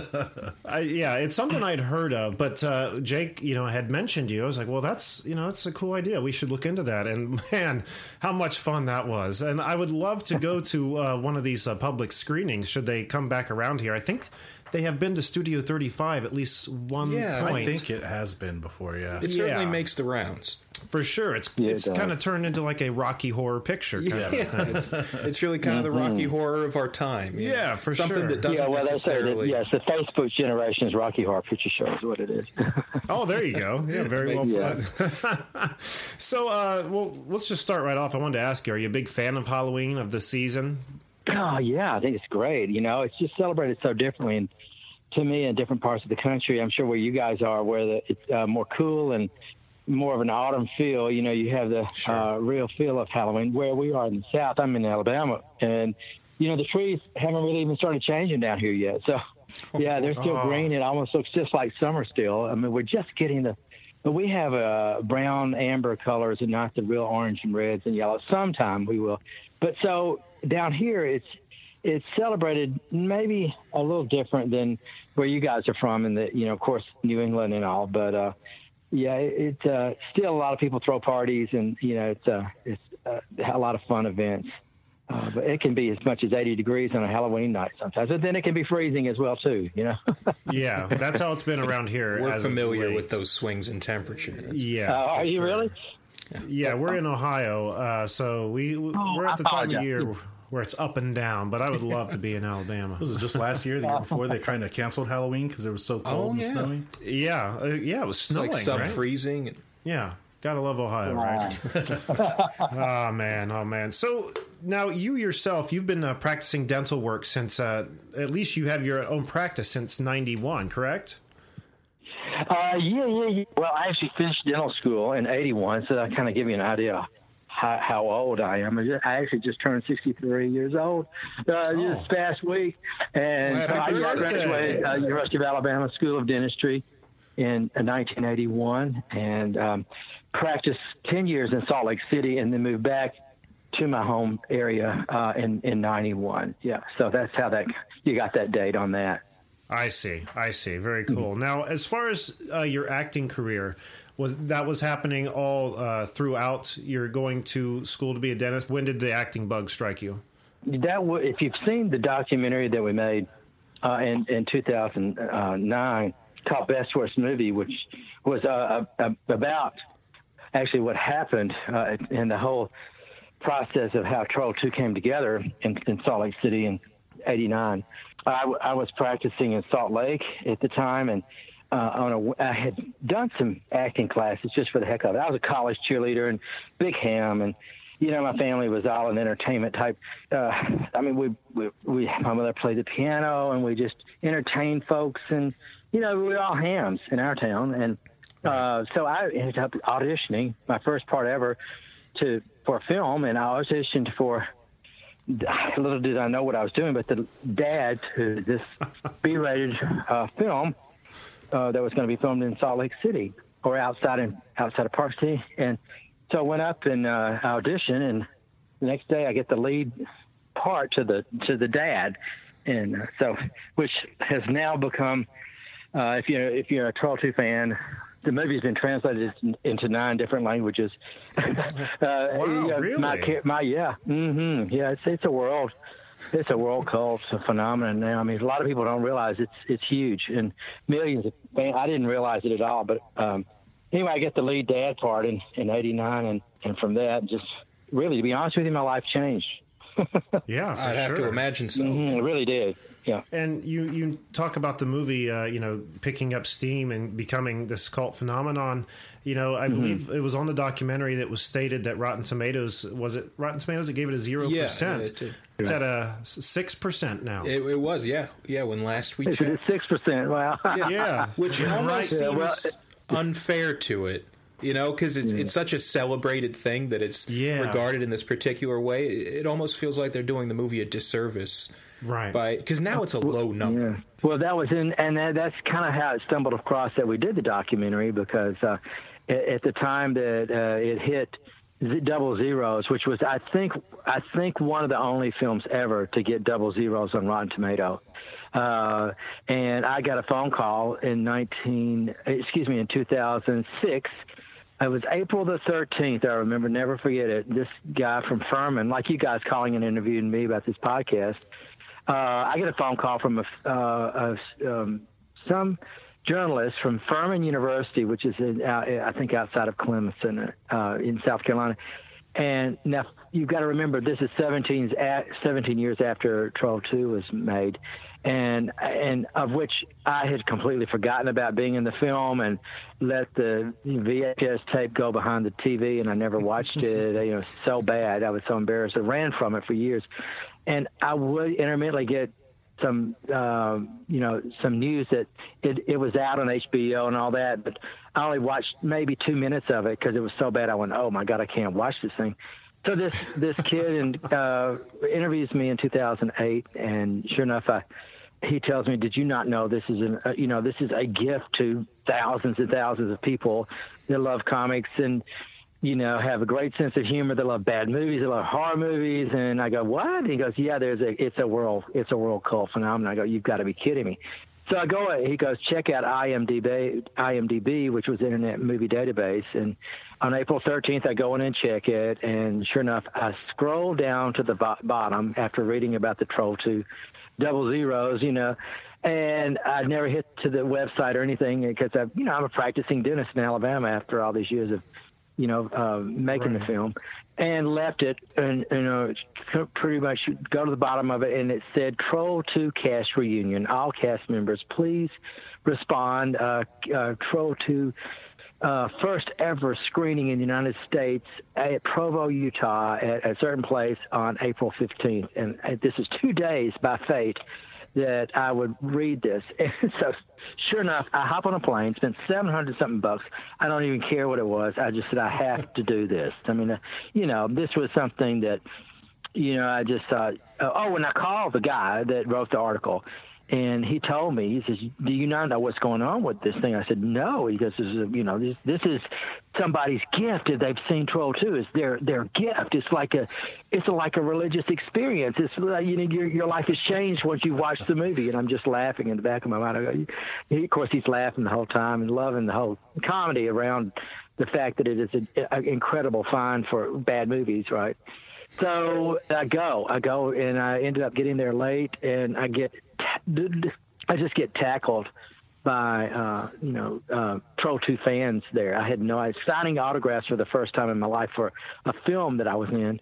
S2: [LAUGHS]
S3: I, yeah, it's something I'd heard of, but uh, Jake, you know, had mentioned you. I was like, well, that's you know, it's a cool idea. We should look into that. And [LAUGHS] man, how much fun that was! And I would love to go to uh, one of these uh, public screenings should they come back around here. I think they have been to Studio 35 at least one
S2: Yeah, I
S3: point.
S4: I think it has been before, yeah.
S2: It certainly
S3: Yeah.
S2: makes the rounds.
S3: For sure, it's
S7: Yeah,
S3: it's
S7: does.
S3: kind of turned into like a Rocky Horror Picture. Kind of [LAUGHS]
S2: Yeah, it's, it's really kind of the Rocky horror of our time. you
S3: Yeah,
S2: know?
S3: for
S2: something
S3: sure.
S2: that doesn't
S7: yeah, well, they say that,
S2: necessarily.
S7: yes, the Facebook generation's Rocky Horror Picture Show is what it is. [LAUGHS]
S3: Oh, there you go. Yeah, very well
S7: Makes [LAUGHS]
S3: put. so, uh, well, let's just start right off. I wanted to ask you: Are you a big fan of Halloween of the season?
S7: Oh yeah, I think it's great. You know, it's just celebrated so differently, and to me, in different parts of the country, I'm sure where you guys are, where the, it's uh, more cool and more of an autumn feel. You know, you have the uh, real feel of Halloween. Where we are in the South, I'm in Alabama, and you know the trees haven't really even started changing down here yet. So, yeah, they're still
S3: Oh.
S7: green. It almost looks just like summer still. I mean, we're just getting the. But we have uh, brown amber colors and not the real orange and reds and yellows. Sometime we will, but so down here it's it's celebrated maybe a little different than where you guys are from and the you know of course New England and all. But uh, yeah, it, it uh, still a lot of people throw parties and you know it's uh, it's uh, a lot of fun events. Uh, but it can be as much as 80 degrees on a Halloween night sometimes. But then it can be freezing as well too. You know. [LAUGHS]
S3: Yeah, that's how it's been around here.
S2: We're
S3: as
S2: familiar with those swings in temperature. That's-
S3: Yeah,
S7: Uh,
S3: for
S7: are you
S3: sure.
S7: really?
S3: Yeah, we're in Ohio, uh, so we we're at the time of year where it's up and down. But I would [LAUGHS] love to be in Alabama.
S4: Was it just last year, the year before, they kind of canceled Halloween because it was so cold
S2: Oh,
S4: and
S2: yeah.
S4: snowy?
S3: Yeah, uh, yeah, it was
S2: It's
S3: snowing,
S2: like sub
S3: right?
S2: freezing.
S3: Yeah, gotta love Ohio, right? oh [LAUGHS] man, oh man. So now you yourself, you've been uh, practicing dental work since uh, at least you have your own practice since '91, correct?
S7: Uh, yeah, yeah, yeah. Well, I actually finished dental school in '81, so that kind of give you an idea how, how old I am. I actually just turned 63 years old uh, this past week, and
S2: Well,
S7: I graduated uh, University of Alabama School of Dentistry in uh, 1981, and um, practiced 10 years in Salt Lake City, and then moved back to my home area uh, in in '91. Yeah, so that's how that you got that date on that.
S3: I see. I see. Very cool. Now, as far as uh, your acting career, was that was happening all uh, throughout? You're going to school to be a dentist. When did the acting bug strike you?
S7: that w- if you've seen the documentary that we made uh, in in 2009 called Best Worst Movie, which was uh, uh, about actually what happened uh, in the whole process of how Troll 2 came together in, in Salt Lake City in '89. I, w- I was practicing in Salt Lake at the time, and uh, on a, I had done some acting classes just for the heck of it. I was a college cheerleader and big ham, and you know my family was all an entertainment type. Uh, I mean, we, we we my mother played the piano, and we just entertained folks, and you know we were all hams in our town, and uh, so I ended up auditioning my first part ever to for a film, and I auditioned for little did I know what I was doing, but the dad to this [LAUGHS] B-rated uh, film uh, that was going to be filmed in Salt Lake City or outside in outside of Park City, and so I went up and uh, auditioned, and the next day I get the lead part to the to the dad, and so which has now become uh, if you're if you're a Troll Two fan. The movie's been translated into nine different languages. [LAUGHS] uh,
S3: Wow,
S7: you know,
S3: really?
S7: My, ca- my yeah, hmm yeah. It's it's a world, it's a world cult phenomenon now. I mean, a lot of people don't realize it's it's huge, and millions of fans. I didn't realize it at all, but um, anyway, I get the lead dad part in in '89, and and from that, just really, to be honest with you, my life changed. [LAUGHS]
S3: Yeah, for
S2: I'd have to imagine so.
S7: Mhm, it really did. Yeah.
S3: And you you talk about the movie, uh, you know, picking up steam and becoming this cult phenomenon. You know, I believe it was on the documentary that was stated that Rotten Tomatoes was it Rotten Tomatoes that gave it a zero
S2: Yeah,
S3: percent.
S2: it did.
S3: It's at a six percent now.
S2: It, it was, yeah, yeah. When last we
S7: It's
S2: checked,
S7: six percent. Wow.
S3: yeah, [LAUGHS]
S2: which almost
S7: Yeah, well,
S2: seems unfair to it. You know, because it's it's such a celebrated thing that it's
S3: Yeah.
S2: regarded in this particular way. It, it almost feels like they're doing the movie a disservice,
S3: Right.
S2: By because now it's a low number.
S7: Yeah. Well, that was in, and that, that's kind of how it stumbled across that we did the documentary because uh, at, at the time that uh, it hit z- double zeros, which was I think I think one of the only films ever to get double zeros on Rotten Tomato. Uh, and I got a phone call in 19, excuse me, in 2006. It was April the 13th. I remember, never forget it. This guy from Furman, like you guys calling and interviewing me about this podcast, uh, I get a phone call from a, uh, a um, some journalist from Furman University, which is in, uh, I think outside of Clemson uh, in South Carolina. And now you've got to remember this is 17, 17 years after Troll 2 was made, and and of which I had completely forgotten about being in the film and let the VHS tape go behind the TV, and I never watched it. [LAUGHS] You know, so bad. I was so embarrassed. I ran from it for years, and I would intermittently get some uh, you know some news that it, it was out on HBO and all that, but I only watched maybe two minutes of it because it was so bad. I went, oh my god, I can't watch this thing. So this this kid and [LAUGHS] uh, interviews me in 2008, and sure enough, I, he tells me, "Did you not know this is an uh, you know this is a gift to thousands and thousands of people that love comics and." You know, have a great sense of humor. They love bad movies. They love horror movies. And I go, what? And he goes, yeah, there's a, it's a world, it's a world cult phenomenon. I go, you've got to be kidding me. So I go, he goes, check out IMDb, IMDb, which was Internet Movie Database. And on April 13th, I go in and check it. And sure enough, I scroll down to the bottom after reading about the Troll 2 double zeros, you know, and I never hit to the website or anything because I, you know, I'm a practicing dentist in Alabama after all these years of you know, uh, making right. the film, and left it, and you know, pretty much go to the bottom of it, and it said "Troll 2 cast reunion. All cast members, please respond. Uh, uh, Troll 2." Uh, first ever screening in the United States at Provo, Utah, at a certain place on April 15th. And this is two days by fate that I would read this. [LAUGHS] And so, sure enough, I hop on a plane, spent seven hundred something bucks. I don't even care what it was. I just said I have to do this. I mean, uh, you know, this was something that, you know, I just thought. Oh, and I called the guy that wrote the article, and he told me, he says, "Do you not know what's going on with this thing?" I said, "No." He goes, "This is, you know, this this is somebody's gift if they've seen Troll 2. It's their their gift. It's like a it's like a religious experience. It's like, you know your your life has changed once you watch the movie." And I'm just laughing in the back of my mind. I go, he, of course, he's laughing the whole time and loving the whole comedy around the fact that it is an incredible find for bad movies, right? So I go, I go, and I ended up getting there late, and I get, I just get tackled by uh, you know uh, Troll Two fans there. I had no, I was signing autographs for the first time in my life for a film that I was in,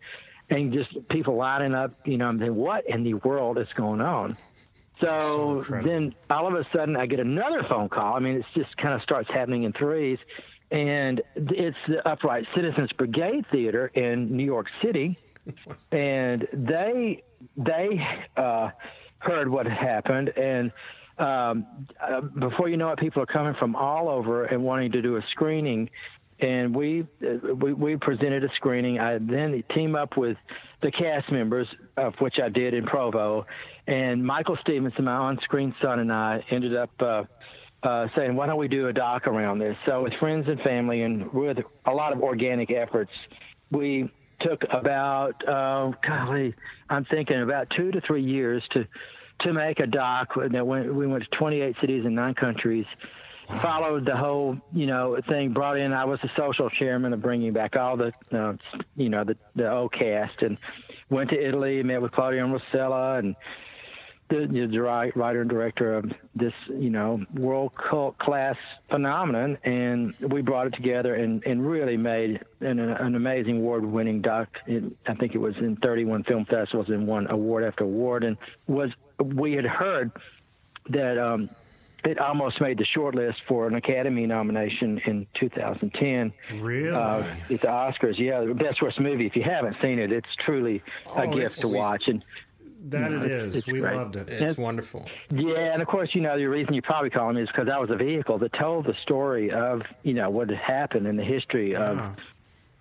S7: and just people lining up. You know, I'm saying, what in the world is going on? So, so then all of a sudden I get another phone call. I mean, it just kind of starts happening in threes. And it's the Upright Citizens Brigade Theater in New York City [LAUGHS] and they they uh, heard what happened, and um, uh, before you know it, people are coming from all over and wanting to do a screening. And we, uh, we we presented a screening. I then team up with the cast members, of which I did in Provo, and Michael Stephenson, my on-screen son, and I ended up. Uh, uh, saying, why don't we do a doc around this? So, with friends and family and with a lot of organic efforts, we took about uh, golly, I'm thinking about two to three years to to make a doc that went we went to 28 cities and nine countries. Wow. Followed the whole, you know, thing. Brought in. I was the social chairman of bringing back all the, uh, you know, the the old cast, and went to Italy. Met with Claudio and Rossella, and the, the writer and director of this, you know, world cult class phenomenon, and we brought it together and, and really made an, an amazing award-winning doc. I think it was in 31 film festivals and won award after award, and was we had heard that um, it almost made the short list for an Academy nomination in 2010.
S3: Really?
S7: Uh, at the Oscars, yeah, the best worst movie. If you haven't seen it, it's truly a
S3: oh,
S7: gift to watch. And
S3: that it is. It's we great. loved it.
S2: It's, it's, wonderful.
S7: Yeah, and of course, you know, the reason you're probably call me is because I was a vehicle that told the story of, you know, what had happened in the history of,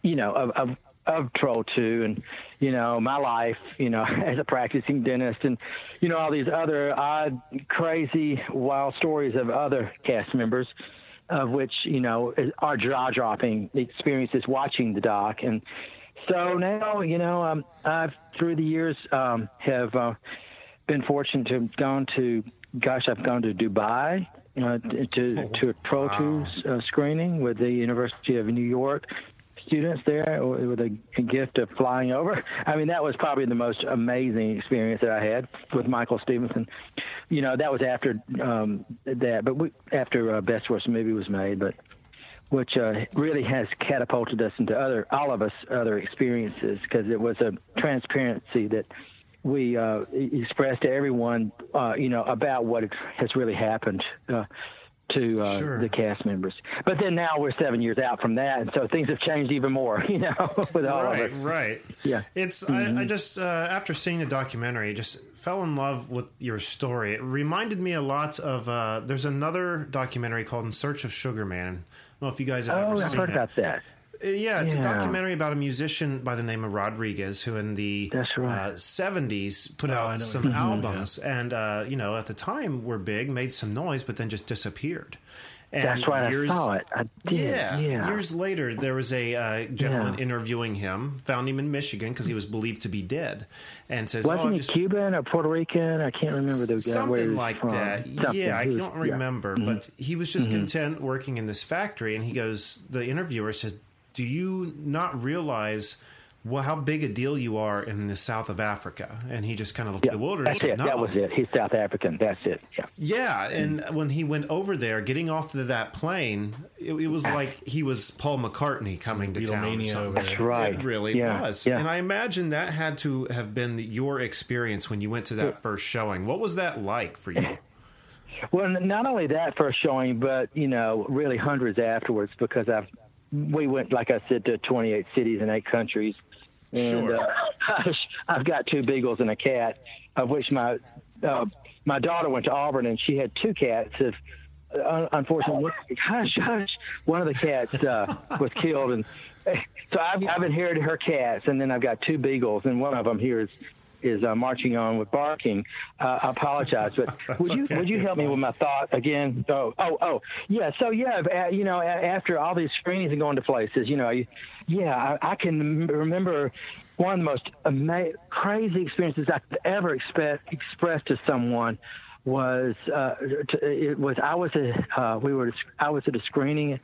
S7: you know, of, of of Troll 2 and, you know, my life, you know, [LAUGHS] as a practicing dentist and, you know, all these other odd, crazy, wild stories of other cast members, of which, you know, are jaw dropping experiences watching the doc. And, so now, you know, um, I've through the years um, have uh, been fortunate to have gone to, gosh, I've gone to Dubai uh, to oh, to a Pro wow. uh, screening with the University of New York. Students there with a, gift of flying over. I mean, that was probably the most amazing experience that I had with Michael Stephenson. You know, that was after um, that, but we, after uh, Best Worst Movie was made, but which uh, really has catapulted us into other, all of us, other experiences because it was a transparency that we uh, expressed to everyone, uh, you know, about what has really happened. To uh,
S3: Sure.
S7: the cast members, but then now we're seven years out from that, and so things have changed even more. [LAUGHS] You know, with all
S3: right,
S7: of us.
S3: right.
S7: Yeah.
S3: It's I, I just uh, after seeing the documentary, I just fell in love with your story. It reminded me a lot of uh, there's another documentary called In Search of Sugar Man. I don't know if you guys have
S7: Oh,
S3: ever
S7: I've
S3: seen
S7: heard
S3: it.
S7: about that.
S3: Uh, Yeah, it's a documentary about a musician by the name of Rodriguez, who in the
S7: right.
S3: uh, 70s put
S4: I
S3: out some
S4: what you're
S3: albums, and uh, you know at the time were big, made some noise, but then just disappeared. And
S7: That's right. I saw it. I did.
S3: yeah.
S7: Yeah.
S3: Years later, there was a uh, gentleman interviewing him, found him in Michigan because he was believed to be dead, and says,
S7: Wasn't
S3: "Oh,
S7: he
S3: just
S7: Cuban or Puerto Rican? I can't remember the guy where
S3: something like
S7: from.
S3: that."
S7: Something.
S3: Yeah, I
S7: He was-
S3: don't
S7: yeah. Mm-hmm.
S3: remember, but he was just content working in this factory, and he goes. The interviewer says, "Do you not realize?" Well, how big a deal you are in the south of Africa, and he just kind of looked
S7: Yeah,
S3: bewildered.
S7: that's
S3: and said,
S7: it.
S3: "No."
S7: That was it. He's South African. That's it. Yeah.
S3: Yeah, and when he went over there, getting off of that plane, it, it was like he was Paul McCartney coming to town. or
S4: Beatlemania
S3: something.
S4: over
S7: That's
S4: there.
S7: right.
S3: It really
S7: yeah.
S3: was.
S7: Yeah.
S3: And I imagine that had to have been your experience when you went to that first showing. What was that like for you?
S7: Well, not only that first showing, but you know, really hundreds afterwards because I've we went, like I said, to 28 cities and eight countries, and
S3: Sure.
S7: uh, [LAUGHS] I've got two beagles and a cat, of which my uh, my daughter went to Auburn and she had two cats. If uh, unfortunately, hush, hush, one of the cats uh, was killed, and [LAUGHS] so I've, I've inherited her cats, and then I've got two beagles, and one of them here is is uh, marching on with barking. Uh, I apologize, but [LAUGHS] would you
S3: okay.
S7: would you help me with my thought again? Oh, oh, oh, yeah. So yeah, you know, after all these screenings and going to places, you know, you, yeah, I, I can remember one of the most ama- crazy experiences I could ever expect express to someone was uh, t- it was I was a uh, we were I was at a screening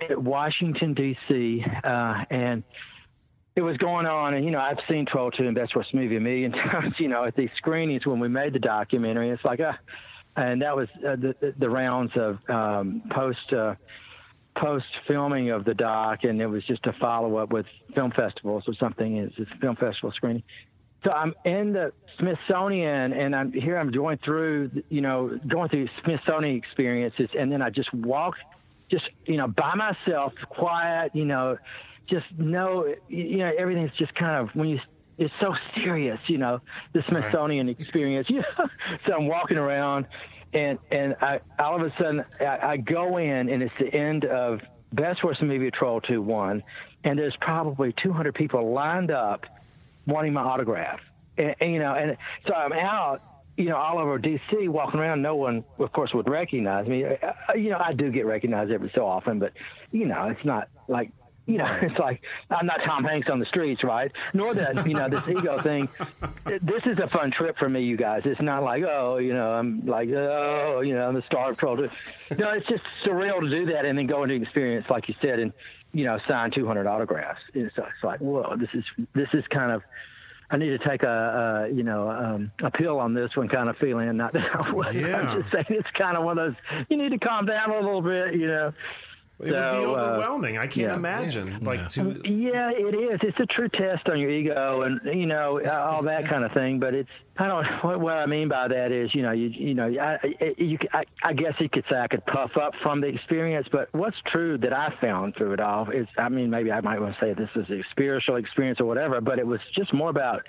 S7: at Washington D.C. Uh, and it was going on, and you know, I've seen Troll Two and Best Worst Movie a million [LAUGHS] times. You know, at these screenings when we made the documentary, it's like, uh, and that was uh, the the- rounds of um, post uh, post filming of the doc, and it was just a follow up with film festivals or something. It's a film festival screening. So I'm in the Smithsonian, and I'm here. I'm going through, you know, going through Smithsonian experiences, and then I just walk, just you know, by myself, quiet, you know, just know, you know, everything's just kind of when you. It's so [LAUGHS] serious, you know, the Smithsonian experience. [LAUGHS] You know? so I'm walking around, and and I all of a sudden I, I go in, and it's the end of Best Worst Movie Troll Two One, and there's probably 200 people lined up wanting my autograph. And, and, you know, and so I'm out, you know, all over DC walking around. No one, of course, would recognize me. You know, I do get recognized every so often, but you know, it's not like. You know, it's like I'm not Tom Hanks on the streets, right? Nor that, you know, this ego thing. This is a fun trip for me, you guys. It's not like, oh, you know, I'm like, oh, you know, I'm the star of Troll. No, it's just surreal to do that and then go into experience, like you said, and you know, sign 200 autographs. It's, it's like, whoa, this is this is kind of. I need to take a, a you know um, a pill on this one kind of feeling. Not that I would. [LAUGHS]
S3: Yeah.
S7: I'm just saying it's kind of one of those. You need to calm down a little bit, you know.
S3: It would be
S7: So, uh,
S3: overwhelming. I can't
S7: yeah.
S3: imagine. Like to
S7: Yeah, it is. It's a true test on your ego and you know all that kind of thing. But it's I don't [LAUGHS] what, what I mean by that is you know you you know I, I- you I, I guess you could say I could puff up from the experience. But what's true that I found through it all is I mean maybe I might want to say this is a spiritual experience or whatever. But it was just more about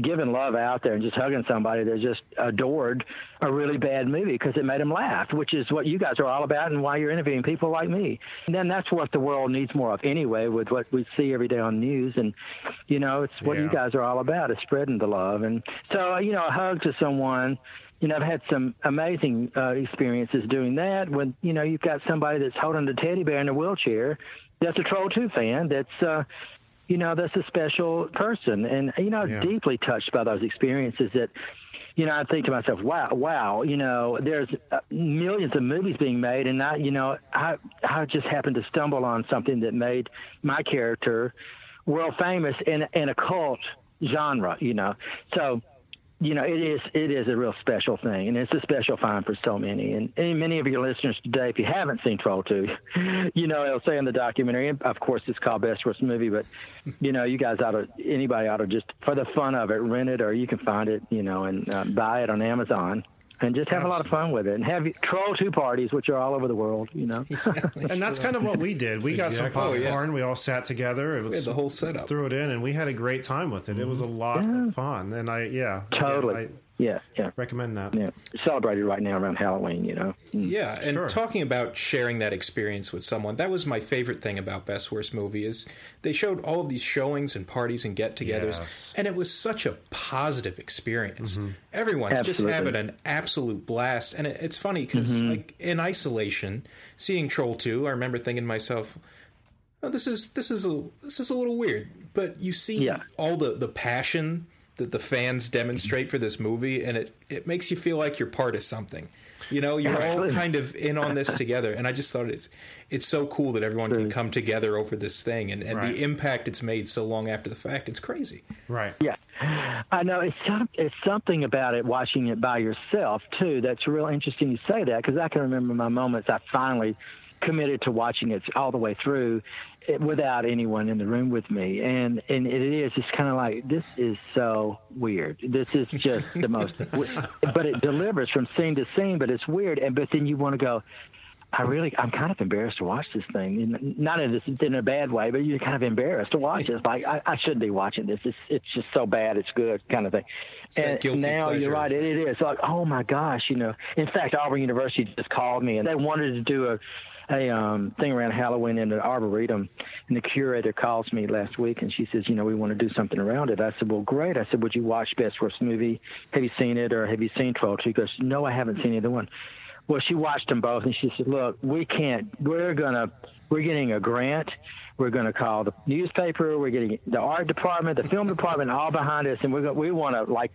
S7: giving love out there and just hugging somebody that just adored a really bad movie because it made them laugh, which is what you guys are all about and why you're interviewing people like me. And then that's what the world needs more of anyway with what we see every day on news. And, you know, it's what you guys are all about is spreading the love. And so, you know, a hug to someone, you know, I've had some amazing uh, experiences doing that when, you know, you've got somebody that's holding a teddy bear in a wheelchair that's a Troll 2 fan that's, uh, you know, that's a special person. And, you know, I was
S3: Yeah.
S7: deeply touched by those experiences that, you know, I think to myself, wow, wow, you know, there's uh, millions of movies being made, and I, you know, I, I just happened to stumble on something that made my character world famous in in a cult genre, you know. So, you know, it is it is a real special thing, and it's a special find for so many. And, and many of your listeners today, if you haven't seen Troll Two, [LAUGHS] you know, it'll say in the documentary. And of course, it's called Best Worst Movie, but you know, you guys ought to anybody ought to just for the fun of it, rent it, or you can find it, you know, and uh, buy it on Amazon. And just have a lot of fun with it, and have troll two parties, which are all over the world, you know. [LAUGHS]
S3: and that's kind of what we did. We got some popcorn.
S2: Oh, yeah.
S3: We all sat together. It was
S2: We had the whole setup.
S3: Threw it in, and we had a great time with it. It was a lot of fun, and I yeah, again,
S7: Totally.
S3: I
S7: yeah, yeah,
S3: recommend that.
S7: yeah. Celebrated right now around Halloween, you know. Mm.
S2: Yeah, and
S3: Sure.
S2: talking about sharing that experience with someone, that was my favorite thing about Best Worst Movie is they showed all of these showings and parties and get-togethers,
S3: Yes.
S2: and it was such a positive experience. Everyone's just
S7: Absolutely.
S2: having an absolute blast, and it, it's funny because like in isolation, seeing Troll Two, I remember thinking to myself. Oh, this is this is a this is a little weird, but you see
S7: Yeah.
S2: all the the passion that the fans demonstrate for this movie, and it it makes you feel like you're part of something. You know, you're all
S7: Absolutely.
S2: kind of in on this together, and I just thought it's it's so cool that everyone can come together over this thing, and, and
S3: Right.
S2: the impact it's made so long after the fact. It's crazy.
S3: Right.
S7: Yeah, I know it's some, it's something about it watching it by yourself too. That's real interesting you say that because I can remember my moments. I finally committed to watching it all the way through it, without anyone in the room with me, and and it is it's kind of like this is so weird. This is just the most, [LAUGHS] but it delivers from scene to scene. But it's weird, and but then you want to go. I really, I'm kind of embarrassed to watch this thing. And Not in, this, in a bad way, but you're kind of embarrassed to watch it. It's like I, I shouldn't be watching this. It's, it's just so bad. It's good, kind of thing.
S2: that
S7: and
S2: guilty
S7: now
S2: pleasure.
S7: you're right. It, it is like, oh my gosh, you know. In fact, Auburn University just called me and they wanted to do a a um, thing around Halloween in the Arboretum, and the curator calls me last week and she says, you know, we want to do something around it. I said, well, great. I said, would you watch Best Worst Movie? Have you seen it, or have you seen Troll? She goes, no, I haven't seen either one. Well, she watched them both, and she said, "Look, we can't. We're gonna. We're getting a grant. We're gonna call the newspaper. We're getting the art department, the film department, all behind us, and we're gonna, we want to like."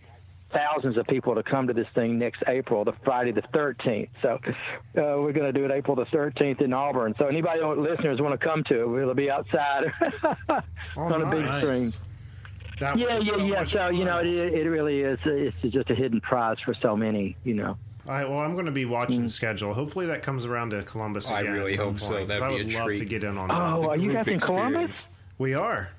S7: Thousands of people to come to this thing next April, the Friday the 13th. So uh, we're going to do it April the 13th in Auburn. So anybody listeners want to come to it, we'll be outside on a big screen.
S3: That
S7: Yeah, yeah,
S3: so
S7: yeah.
S3: much
S7: So you know, it, it really is. It's just a hidden prize for so many. You know.
S3: All right, well, I'm going to be watching the schedule. Hopefully, that comes around to Columbus.
S2: I
S3: Again at
S2: really
S3: some
S2: hope so. That'd
S3: I
S2: be a
S3: would love to get in on that.
S7: Oh, are you
S2: Group
S7: guys in Columbus?
S3: We are.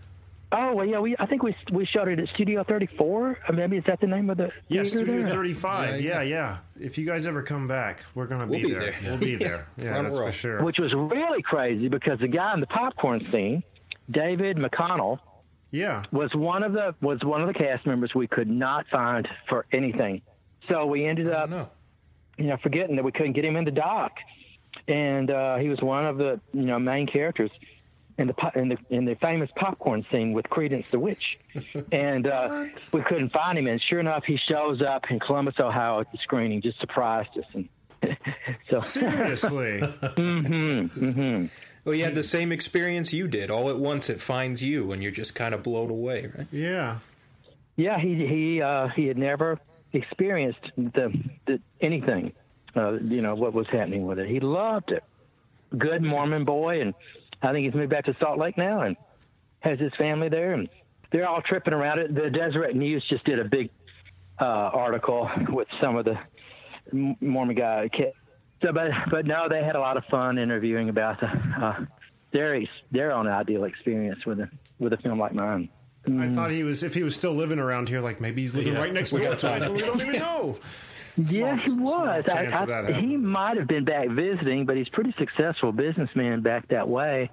S7: Oh well, yeah. We I think we we showed it at Studio 34. Or maybe is that the name of the
S3: Yeah, Studio
S7: there?
S3: 35.
S2: Yeah,
S3: Yeah, yeah, If you guys ever come back, we're going to
S2: We'll
S3: be,
S2: be
S3: there.
S2: there.
S3: We'll be [LAUGHS] there. Yeah,
S2: Front
S3: that's for sure.
S7: Which was really crazy because the guy in the popcorn scene, David McConnell,
S3: yeah.
S7: was one of the was one of the cast members we could not find for anything. So we ended up,
S2: No.
S7: you know, forgetting that we couldn't get him in the dock, and uh, he was one of the you know main characters in the in the in the famous popcorn scene with Creedence the Witch, [LAUGHS] and uh, we couldn't find him. And sure enough, he shows up in Columbus, Ohio, at the screening, just surprised us. And [LAUGHS] so
S3: Seriously. [LAUGHS]
S2: Well, you had the same experience you did. All at once, it finds you, and you're just kind of blown away, right?
S3: yeah.
S7: Yeah, he he uh, he had never experienced the, the anything, uh, you know, what was happening with it. He loved it. Good Mormon boy, and I think he's moved back to Salt Lake now and has his family there, and they're all tripping around it. The Deseret News just did a big uh, article with some of the Mormon guy. So, but but no, they had a lot of fun interviewing about the, uh, their their own ideal experience with a with a film like mine.
S3: I thought he was, if he was still living around here, like maybe he's living
S4: Yeah.
S3: right next door to us. We don't even know. [LAUGHS]
S7: Yeah, he was. I,
S3: chance of that
S7: I, he might have been back visiting, but he's pretty successful businessman back that way.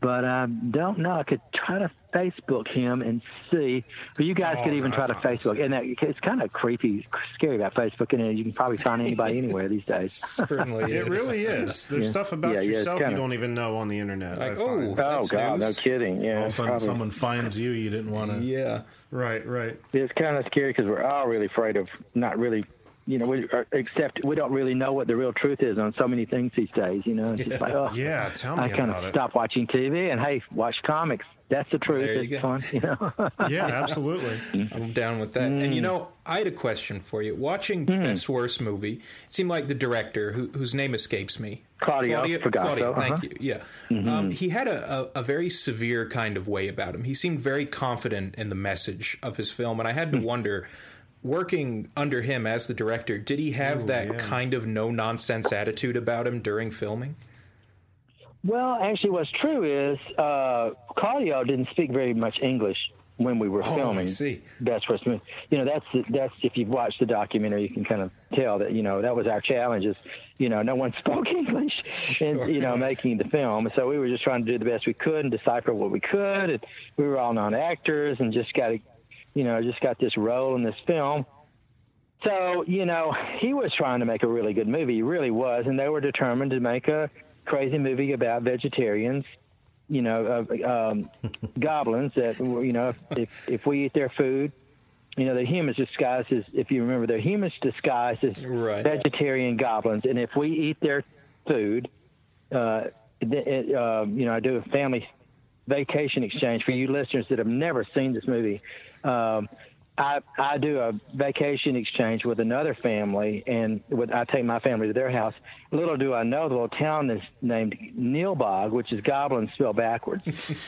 S7: But I don't know. I could try to Facebook him and see. Or you guys
S3: Oh,
S7: could even
S3: no,
S7: try to
S3: that's not
S7: Facebook. And that, it's kind of creepy, scary about Facebook. And you can probably find anybody anywhere these days. [LAUGHS]
S2: Certainly, [LAUGHS]
S3: It
S2: is.
S3: really is. There's
S7: Yeah.
S3: stuff about
S7: Yeah, yeah,
S3: yourself
S7: kinda-
S3: you don't even know on the internet.
S2: Like, oh,
S7: Oh
S2: that's
S7: God, no kidding. Yeah,
S4: All of a sudden,
S7: probably-
S4: someone finds you. You didn't want to.
S2: Yeah.
S3: Right, right.
S7: it's kind of scary because we're all really afraid of not really you know, we uh, are, except we don't really know what the real truth is on so many things these days. You know, it's just like, oh,
S3: Yeah, tell me
S7: I kind
S3: about
S7: of
S3: it.
S7: stop watching TV and hey, watch comics. That's the truth.
S2: There you
S7: it's
S2: go.
S7: fun, you know. [LAUGHS]
S3: Yeah, absolutely. [LAUGHS]
S2: I'm down with that. And you mm. know, I had a question for you. Watching hmm. Best Worst movie, it seemed like the director, who, whose name escapes me,
S7: Claudio Fragasso,
S2: Claudio, uh-huh. thank
S7: uh-huh.
S2: you. Yeah, mm-hmm. um, he had a, a, a very severe kind of way about him. He seemed very confident in the message of his film, and I had to hmm. wonder. Working under him as the director, did he have that
S3: yeah.
S2: kind of no nonsense attitude about him during filming?
S7: Well, actually, what's true is uh, Claudio didn't speak very much English when we were
S2: Oh, I
S7: filming.
S2: see.
S7: Best Worst Movie. You know, that's that's if you've watched the documentary, you can kind of tell that you know that was our challenge. Is you know, no one [LAUGHS] spoke English, and you know, making the film. So we were just trying to do the best we could and decipher what we could. And we were all non-actors and just got to, you know, I just got this role in this film. So, you know, he was trying to make a really good movie. He really was. And they were determined to make a crazy movie about vegetarians, you know, uh, um, [LAUGHS] goblins that, you know, if, if, if we eat their food, you know, the humans disguised as, if you remember, they're humans disguised as
S2: Right.
S7: vegetarian goblins. And if we eat their food, uh, th- it, um, you know, I do a family vacation exchange for you listeners that have never seen this movie. Um, I, I do a vacation exchange with another family, and with, I take my family to their house. Little do I know, the little town is named Nilbog, which is goblin spelled backwards.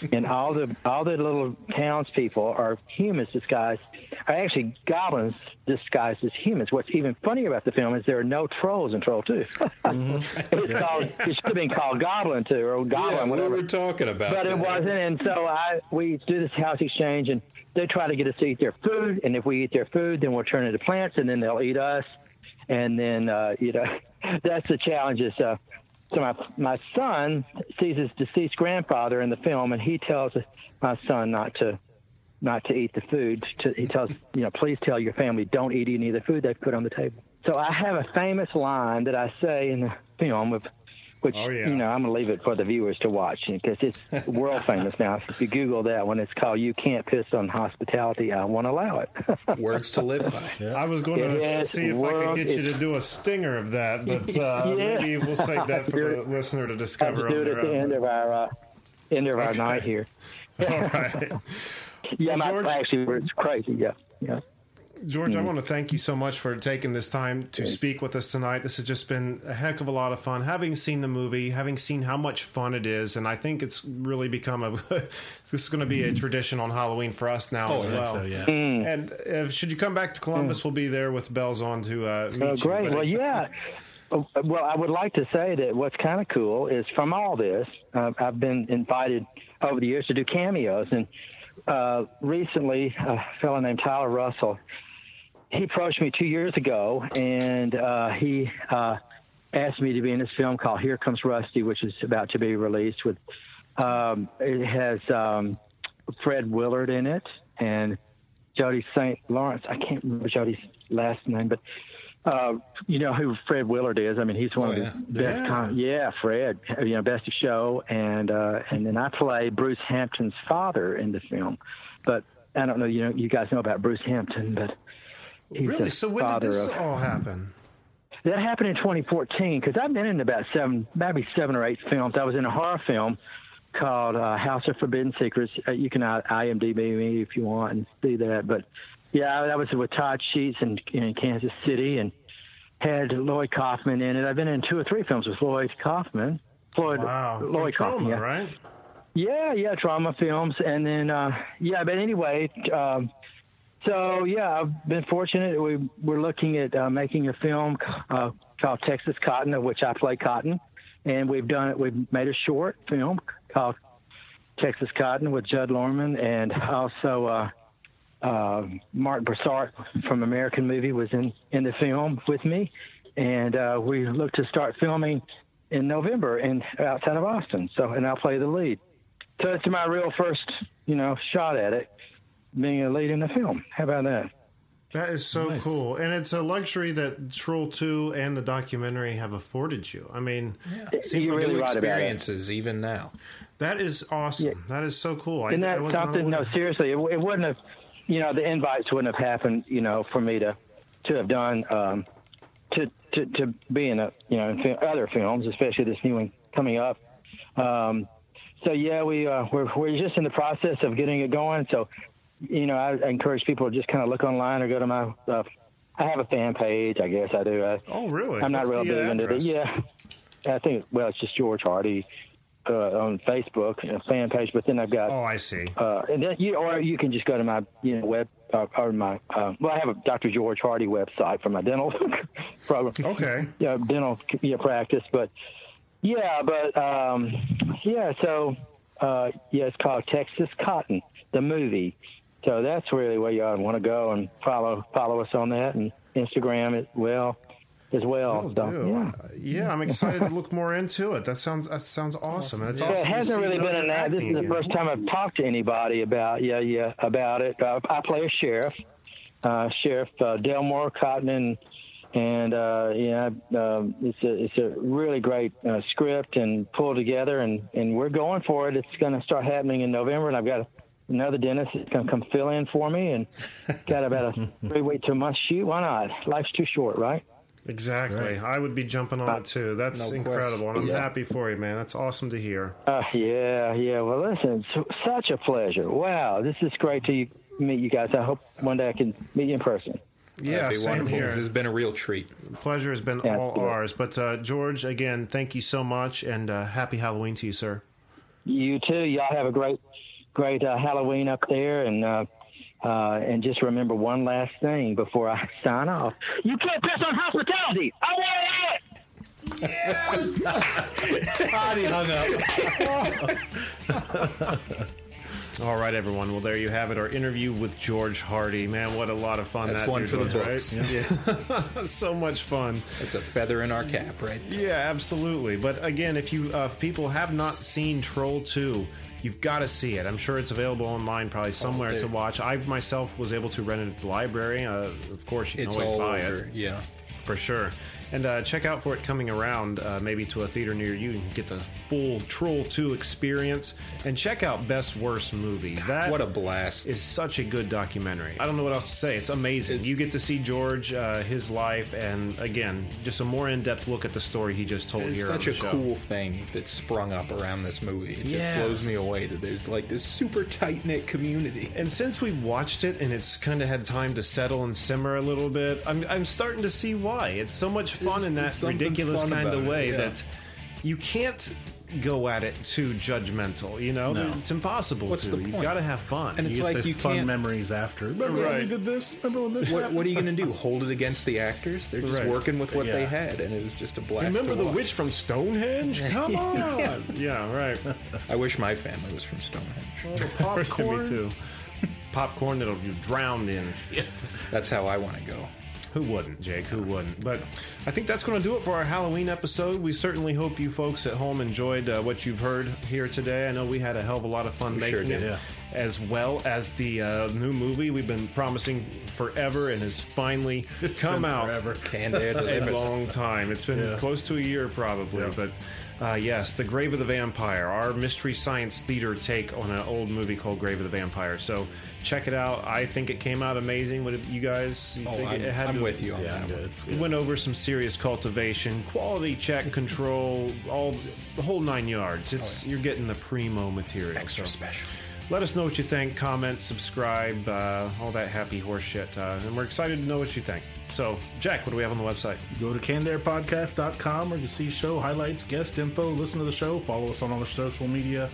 S7: [LAUGHS] and all the all the little townspeople are humans disguised, are actually goblins disguised as humans. What's even funnier about the film is there are no trolls in Troll Two. [LAUGHS] it's called it should have been called Goblin Two or Goblin,
S2: we
S7: whatever
S2: were talking about
S7: but it wasn't. And so I we do this house exchange, and they try to get us to eat their food. And if we eat their food, then we'll turn into plants, and then they'll eat us. And then uh, you know [LAUGHS] that's the challenge. Is uh, so my my son sees his deceased grandfather in the film, and he tells my son not to not to eat the food. To, he tells you know, please tell your family don't eat any of the food they've put on the table. So I have a famous line that I say in the film of which
S3: Oh, yeah.
S7: you know I'm gonna leave it for the viewers to watch because it's [LAUGHS] world famous now. If you Google that one, it's called "You Can't Piss on Hospitality." I won't allow it. [LAUGHS]
S2: Words to live by.
S3: I was going to
S7: Yes,
S3: see if I could get you to do a stinger of that, [LAUGHS] but uh,
S7: Yeah.
S3: maybe we'll save that for the listener to discover
S7: to do
S3: on
S7: it at
S3: their
S7: the end of our uh, end of our night here.
S3: All right.
S7: Yeah, my,
S3: George-
S7: actually, it's crazy. Yeah, yeah.
S3: George, I
S7: Hmm.
S3: want to thank you so much for taking this time to speak with us tonight. This has just been a heck of a lot of fun. Having seen the movie, having seen how much fun it is, and I think it's really become a. [LAUGHS] this is going to be a tradition on Halloween for us now
S2: Oh,
S3: as
S2: I
S3: well.
S2: think
S4: So yeah,
S7: Hmm.
S3: And uh, should you come back to Columbus, we'll be there with bells on to uh, meet
S7: Oh,
S3: you.
S7: great.
S3: But-
S7: Well, yeah. Oh, Well, I would like to say that what's kind of cool is from all this, uh, I've been invited over the years to do cameos. And uh, recently, a fellow named Tyler Russell, he approached me two years ago and uh, he uh, asked me to be in this film called Here Comes Rusty, which is about to be released. With um, It has um, Fred Willard in it and Jody St. Lawrence. I can't remember Jody's last name, but uh, you know who Fred Willard is. I mean, he's one
S2: Oh,
S7: of
S2: yeah.
S7: the best.
S3: Yeah.
S7: Con- yeah, Fred. You know, best of show, and uh, and then I play Bruce Hampton's father in the film. But I don't know. You know, you guys know about Bruce Hampton, but he's
S3: really? So when did this
S7: of.
S3: all happen?
S7: That happened in 2014 because I've been in about seven, maybe seven or eight films. I was in a horror film called uh, House of Forbidden Secrets. Uh, you can uh, IMDb me if you want and see that. But yeah, that was with Todd Sheets in, in Kansas City and had Lloyd Kaufman in it. I've been in two or three films with Lloyd Kaufman. Floyd,
S3: Wow. From
S7: Lloyd Kaufman,
S3: Troma,
S7: yeah.
S3: right?
S7: Yeah, yeah, Troma films, and then uh, yeah, but anyway, um, so yeah, I've been fortunate. We we're looking at uh, making a film uh, called Texas Cotton, of which I play Cotton, and we've done it. We've made a short film called Texas Cotton with Judd Lorman, and also uh, uh, Mark Borchardt from American Movie was in in the film with me, and uh, we look to start filming in November in outside of Austin. So, and I'll play the lead. So it's my real first, you know, shot at it, being a lead in the film. How about that?
S3: That is so cool, and it's a luxury that Troll Two and the documentary have afforded you. I mean,
S7: You're really
S2: New
S7: right about
S2: experiences, even now.
S3: that is awesome. That is so cool. I,
S7: Isn't
S3: I
S7: that
S3: was
S7: something? No, seriously, it, it wouldn't have, you know, the invites wouldn't have happened, you know, for me to to have done um, to, to, to be in a, you know, in fi- other films, especially this new one coming up. Um, so yeah, we uh, we're we're just in the process of getting it going. So, you know, I, encourage people to just kind of look online or go to my. Uh, I have a fan page, I guess I do. I,
S3: Oh, really?
S7: I'm not
S3: What's
S7: real big into
S3: address?
S7: yeah. I think well, it's just George Hardy uh, on Facebook, a fan page. But then I've got
S3: Oh, I see.
S7: uh, and then you or you can just go to my you know web uh, or my uh, well I have a Dr. George Hardy website for my dental [LAUGHS] program.
S3: Okay.
S7: Yeah, dental yeah, practice, but yeah, but um, yeah, so uh, yeah, it's called Texas Cotton, the movie. So that's really where y'all want to go and follow follow us on that and Instagram as well as well. so,
S3: Ew.
S7: yeah.
S3: Yeah, I'm excited to look more into it. That sounds that sounds awesome, and it's
S7: So
S3: awesome.
S7: it hasn't really been
S3: another
S7: an. This is the
S3: again.
S7: first time I've talked to anybody about yeah yeah about it. Uh, I play a sheriff, uh, Sheriff uh, Delmore Cotton, and, and uh, yeah, um, it's a it's a really great uh, script and pulled together, and and we're going for it. It's going to start happening in November, and I've got. Another dentist is going to come fill in for me, and [LAUGHS] got about a three week to a month shoot. Why not? Life's too short, right?
S3: Exactly. I would be jumping on it too. That's
S2: no
S3: incredible, and I'm
S7: Yeah.
S3: happy for you, man. That's awesome to hear.
S7: Uh, yeah, yeah. Well, listen, it's such a pleasure. Wow, this is great to meet you guys. I hope one day I can meet you in person.
S3: Yeah,
S2: That'd be
S3: same
S2: wonderful.
S3: here.
S2: This has been a real treat.
S3: Pleasure has been
S7: Yeah,
S3: all
S7: cool.
S3: ours. But uh, George, again, thank you so much, and uh, happy Halloween to you, sir.
S7: You too. Y'all have a great, great uh, Halloween up there, and uh, uh, and just remember one last thing before I [LAUGHS] sign off. You can't piss on hospitality. I want to
S4: Body hung up. [LAUGHS]
S3: All right, everyone. Well, there you have it. Our interview with George Hardy. Man, what a lot of fun
S2: That's
S3: that
S2: one
S3: dude
S2: for the
S3: was,
S2: books.
S3: right? Yeah. [LAUGHS] so much fun.
S2: It's a feather in our cap, right?
S3: Yeah, absolutely. But again, if you uh, if people have not seen Troll 2, you've got to see it. I'm sure it's available online, probably somewhere
S2: there-
S3: to watch. I myself was able to rent it at the library. Uh, of course, you can
S2: It's
S3: always
S2: all
S3: buy
S2: over.
S3: it
S2: Yeah.
S3: for sure. And uh, check out for it coming around, uh, maybe to a theater near you. You can get the full Troll 2 experience. And check out Best Worst Movie. That
S2: What a blast.
S3: is such a good documentary. I don't know what else to say. It's amazing.
S2: It's-
S3: you get to see George, uh, his life, and again, just a more in-depth look at the story he just told
S2: It's
S3: here.
S2: such
S3: on
S2: a
S3: show.
S2: cool thing that sprung up around this movie. It just blows me away that there's like this super tight knit community.
S3: And since we've watched it and it's kind of had time to settle and simmer a little bit, I'm, I'm starting to see why. It's so much fun
S2: There's-
S3: in that ridiculous kind of
S2: about it,
S3: way
S2: yeah.
S3: that you can't go at it too judgmental. You know,
S4: No.
S3: it's impossible
S2: What's
S3: to.
S2: the
S3: You've got to have fun.
S2: And it's
S4: You
S2: like you
S4: fun
S2: can't.
S4: memories after. Remember when
S3: Right.
S4: we did this? Remember when this
S2: What,
S4: happened?
S2: what are you going to do? [LAUGHS] Hold it against the actors? They're just
S3: Right.
S2: working with what they had, and it was just a blast.
S3: Remember
S2: to
S3: the
S2: watch.
S3: witch from Stonehenge? [LAUGHS] Come on. yeah, right. [LAUGHS]
S2: I wish my family was from Stonehenge.
S3: Oh, popcorn. Me too. Popcorn that'll be drowned in.
S2: That's how I want to go.
S3: Who wouldn't, Jake? Who wouldn't? But I think that's going to do it for our Halloween episode. We certainly hope you folks at home enjoyed uh, what you've heard here today. I know we had a hell of a lot of fun
S2: We
S3: making
S2: sure did.
S3: it,
S4: Yeah.
S3: as well as the uh, new movie we've been promising forever and has finally come
S4: been
S3: out.
S4: forever. [LAUGHS]
S3: A long time. It's been
S4: Yeah.
S3: close to a year, probably.
S4: Yeah.
S3: But uh, yes, The Grave of the Vampire, our mystery science theater take on an old movie called Grave of the Vampire. So check it out. I think it came out amazing. What did you guys? You
S2: Oh,
S3: think
S2: I'm,
S3: it had
S2: I'm
S3: to-
S2: with you on
S4: Yeah,
S2: that. one.
S4: it's good.
S3: went over some serious cultivation, quality check, control, all the whole nine yards. It's you're getting the primo material.
S2: Extra
S3: so
S2: special.
S3: Let us know what you think. Comment, subscribe, uh, all that happy horse shit, uh, and we're excited to know what you think. So, Jack, what do we have on the website?
S4: Go to cannedairpodcast.com where you see show highlights, guest info, listen to the show, follow us on all the social media,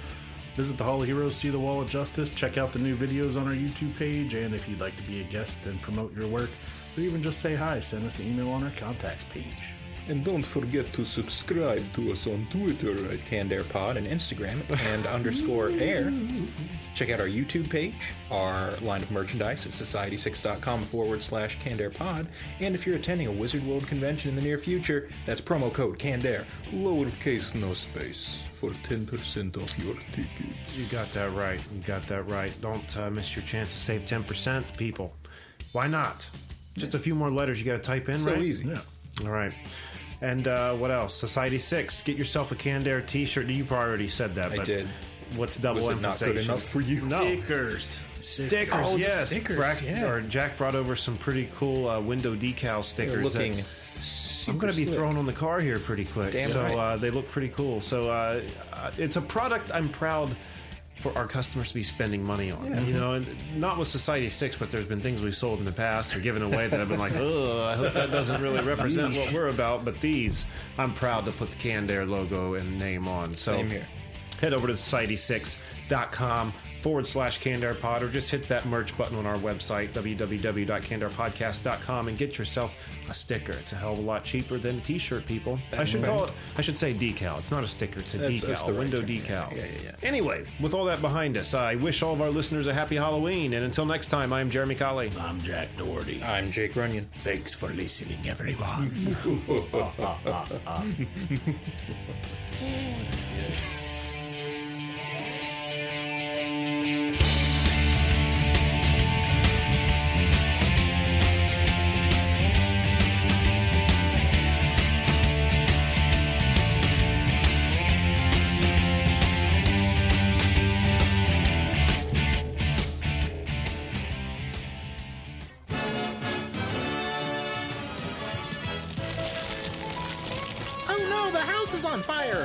S4: visit the Hall of Heroes, see the Wall of Justice, check out the new videos on our YouTube page, and if you'd like to be a guest and promote your work, or even just say hi, send us an email on our contacts page.
S2: And don't forget to subscribe to us on Twitter at CannedAirPod and Instagram at canned underscore air. Check out our YouTube page, our line of merchandise at society6.com forward slash CannedAirPod. And if you're attending a Wizard World convention in the near future, that's promo code CannedAir, lowercase no space, for 10% off your tickets.
S3: You got that right. You got that right. Don't uh, miss your chance to save 10%, people. Why not? Just a few more letters you got to type in,
S2: So
S3: right?
S2: easy.
S4: Yeah.
S3: All right. And uh, what else? Society 6. Get yourself a Canned Air t shirt. You probably already said that.
S2: I
S3: but
S2: did.
S3: What's double
S2: Was it not good enough for you?
S3: No.
S4: Stickers.
S3: Stickers,
S2: Oh,
S3: yes.
S2: stickers,
S3: Brack-
S2: yeah.
S3: Or Jack brought over some pretty cool uh, window decal
S2: They're
S3: stickers. that-
S2: looking
S3: I'm going to be
S2: slick.
S3: thrown on the car here pretty quick.
S2: Damn
S3: so
S2: right.
S3: uh, they look pretty cool. So uh, uh, it's a product I'm proud for our customers to be spending money on. You know, and not with Society Six, but there's been things we've sold in the past or given away that I've been like, [LAUGHS] oh, I hope that doesn't really represent what we're about. But these, I'm proud to put the Canned Air logo and name on. So
S2: Same here.
S3: head over to society6.com forward slash CannedAirPod or just hit that merch button on our website, www.cannedairpodcast.com, and get yourself a sticker. It's a hell of a lot cheaper than a t shirt, people. I should call it, I should say decal. It's not a sticker, it's a
S2: That's-
S3: decal,
S2: that's the right
S3: window
S2: term,
S3: decal.
S2: yeah. Yeah, yeah,
S3: Anyway, with all that behind us, I wish all of our listeners a happy Halloween. And until next time, I'm Jeremy Colley.
S4: I'm Jack Doherty.
S2: I'm Jake Runyon.
S4: Thanks for listening, everyone. [LAUGHS] [LAUGHS]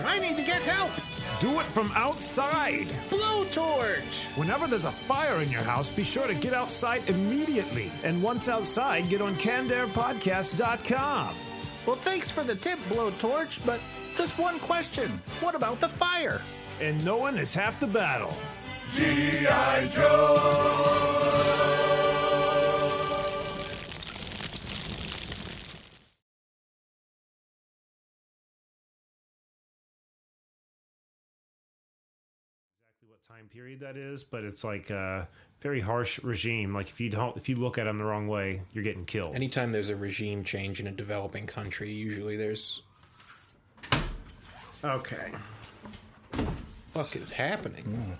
S8: fire! I need to get help!
S9: Do it from outside.
S8: Blowtorch!
S9: Whenever there's a fire in your house, be sure to get outside immediately. And once outside, get on CannedAirPodcast.com.
S8: Well, thanks for the tip, Blowtorch, but just one question. What about the fire?
S9: And knowing is half the battle.
S1: G.I. Joe!
S3: Time period that is, but it's like a very harsh regime. Like if you don't, if you look at them the wrong way, you're getting killed.
S2: Anytime there's a regime change in a developing country, usually there's
S3: Okay.
S2: fuck is happening. Hmm.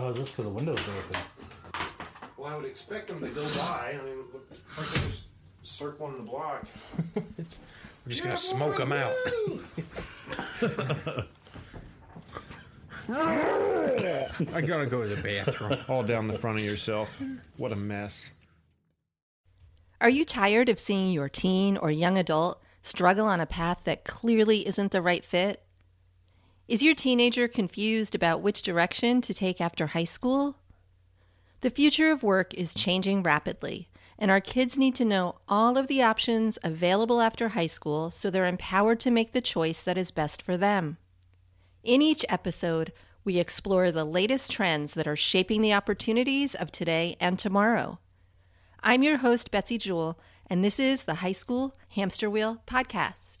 S4: Oh, is this because the windows are open?
S3: Well, I would expect them to go by. I mean, look, like they're just circling the block. [LAUGHS]
S2: We're just gonna smoke them out. [LAUGHS] [LAUGHS] I gotta go to the bathroom.
S3: All down the front of yourself. What a mess.
S10: Are you tired of seeing your teen or young adult struggle on a path that clearly isn't the right fit? Is your teenager confused about which direction to take after high school? The future of work is changing rapidly, and our kids need to know all of the options available after high school so they're empowered to make the choice that is best for them. In each episode, we explore the latest trends that are shaping the opportunities of today and tomorrow. I'm your host, Betsy Jewell, and this is the High School Hamster Wheel Podcast.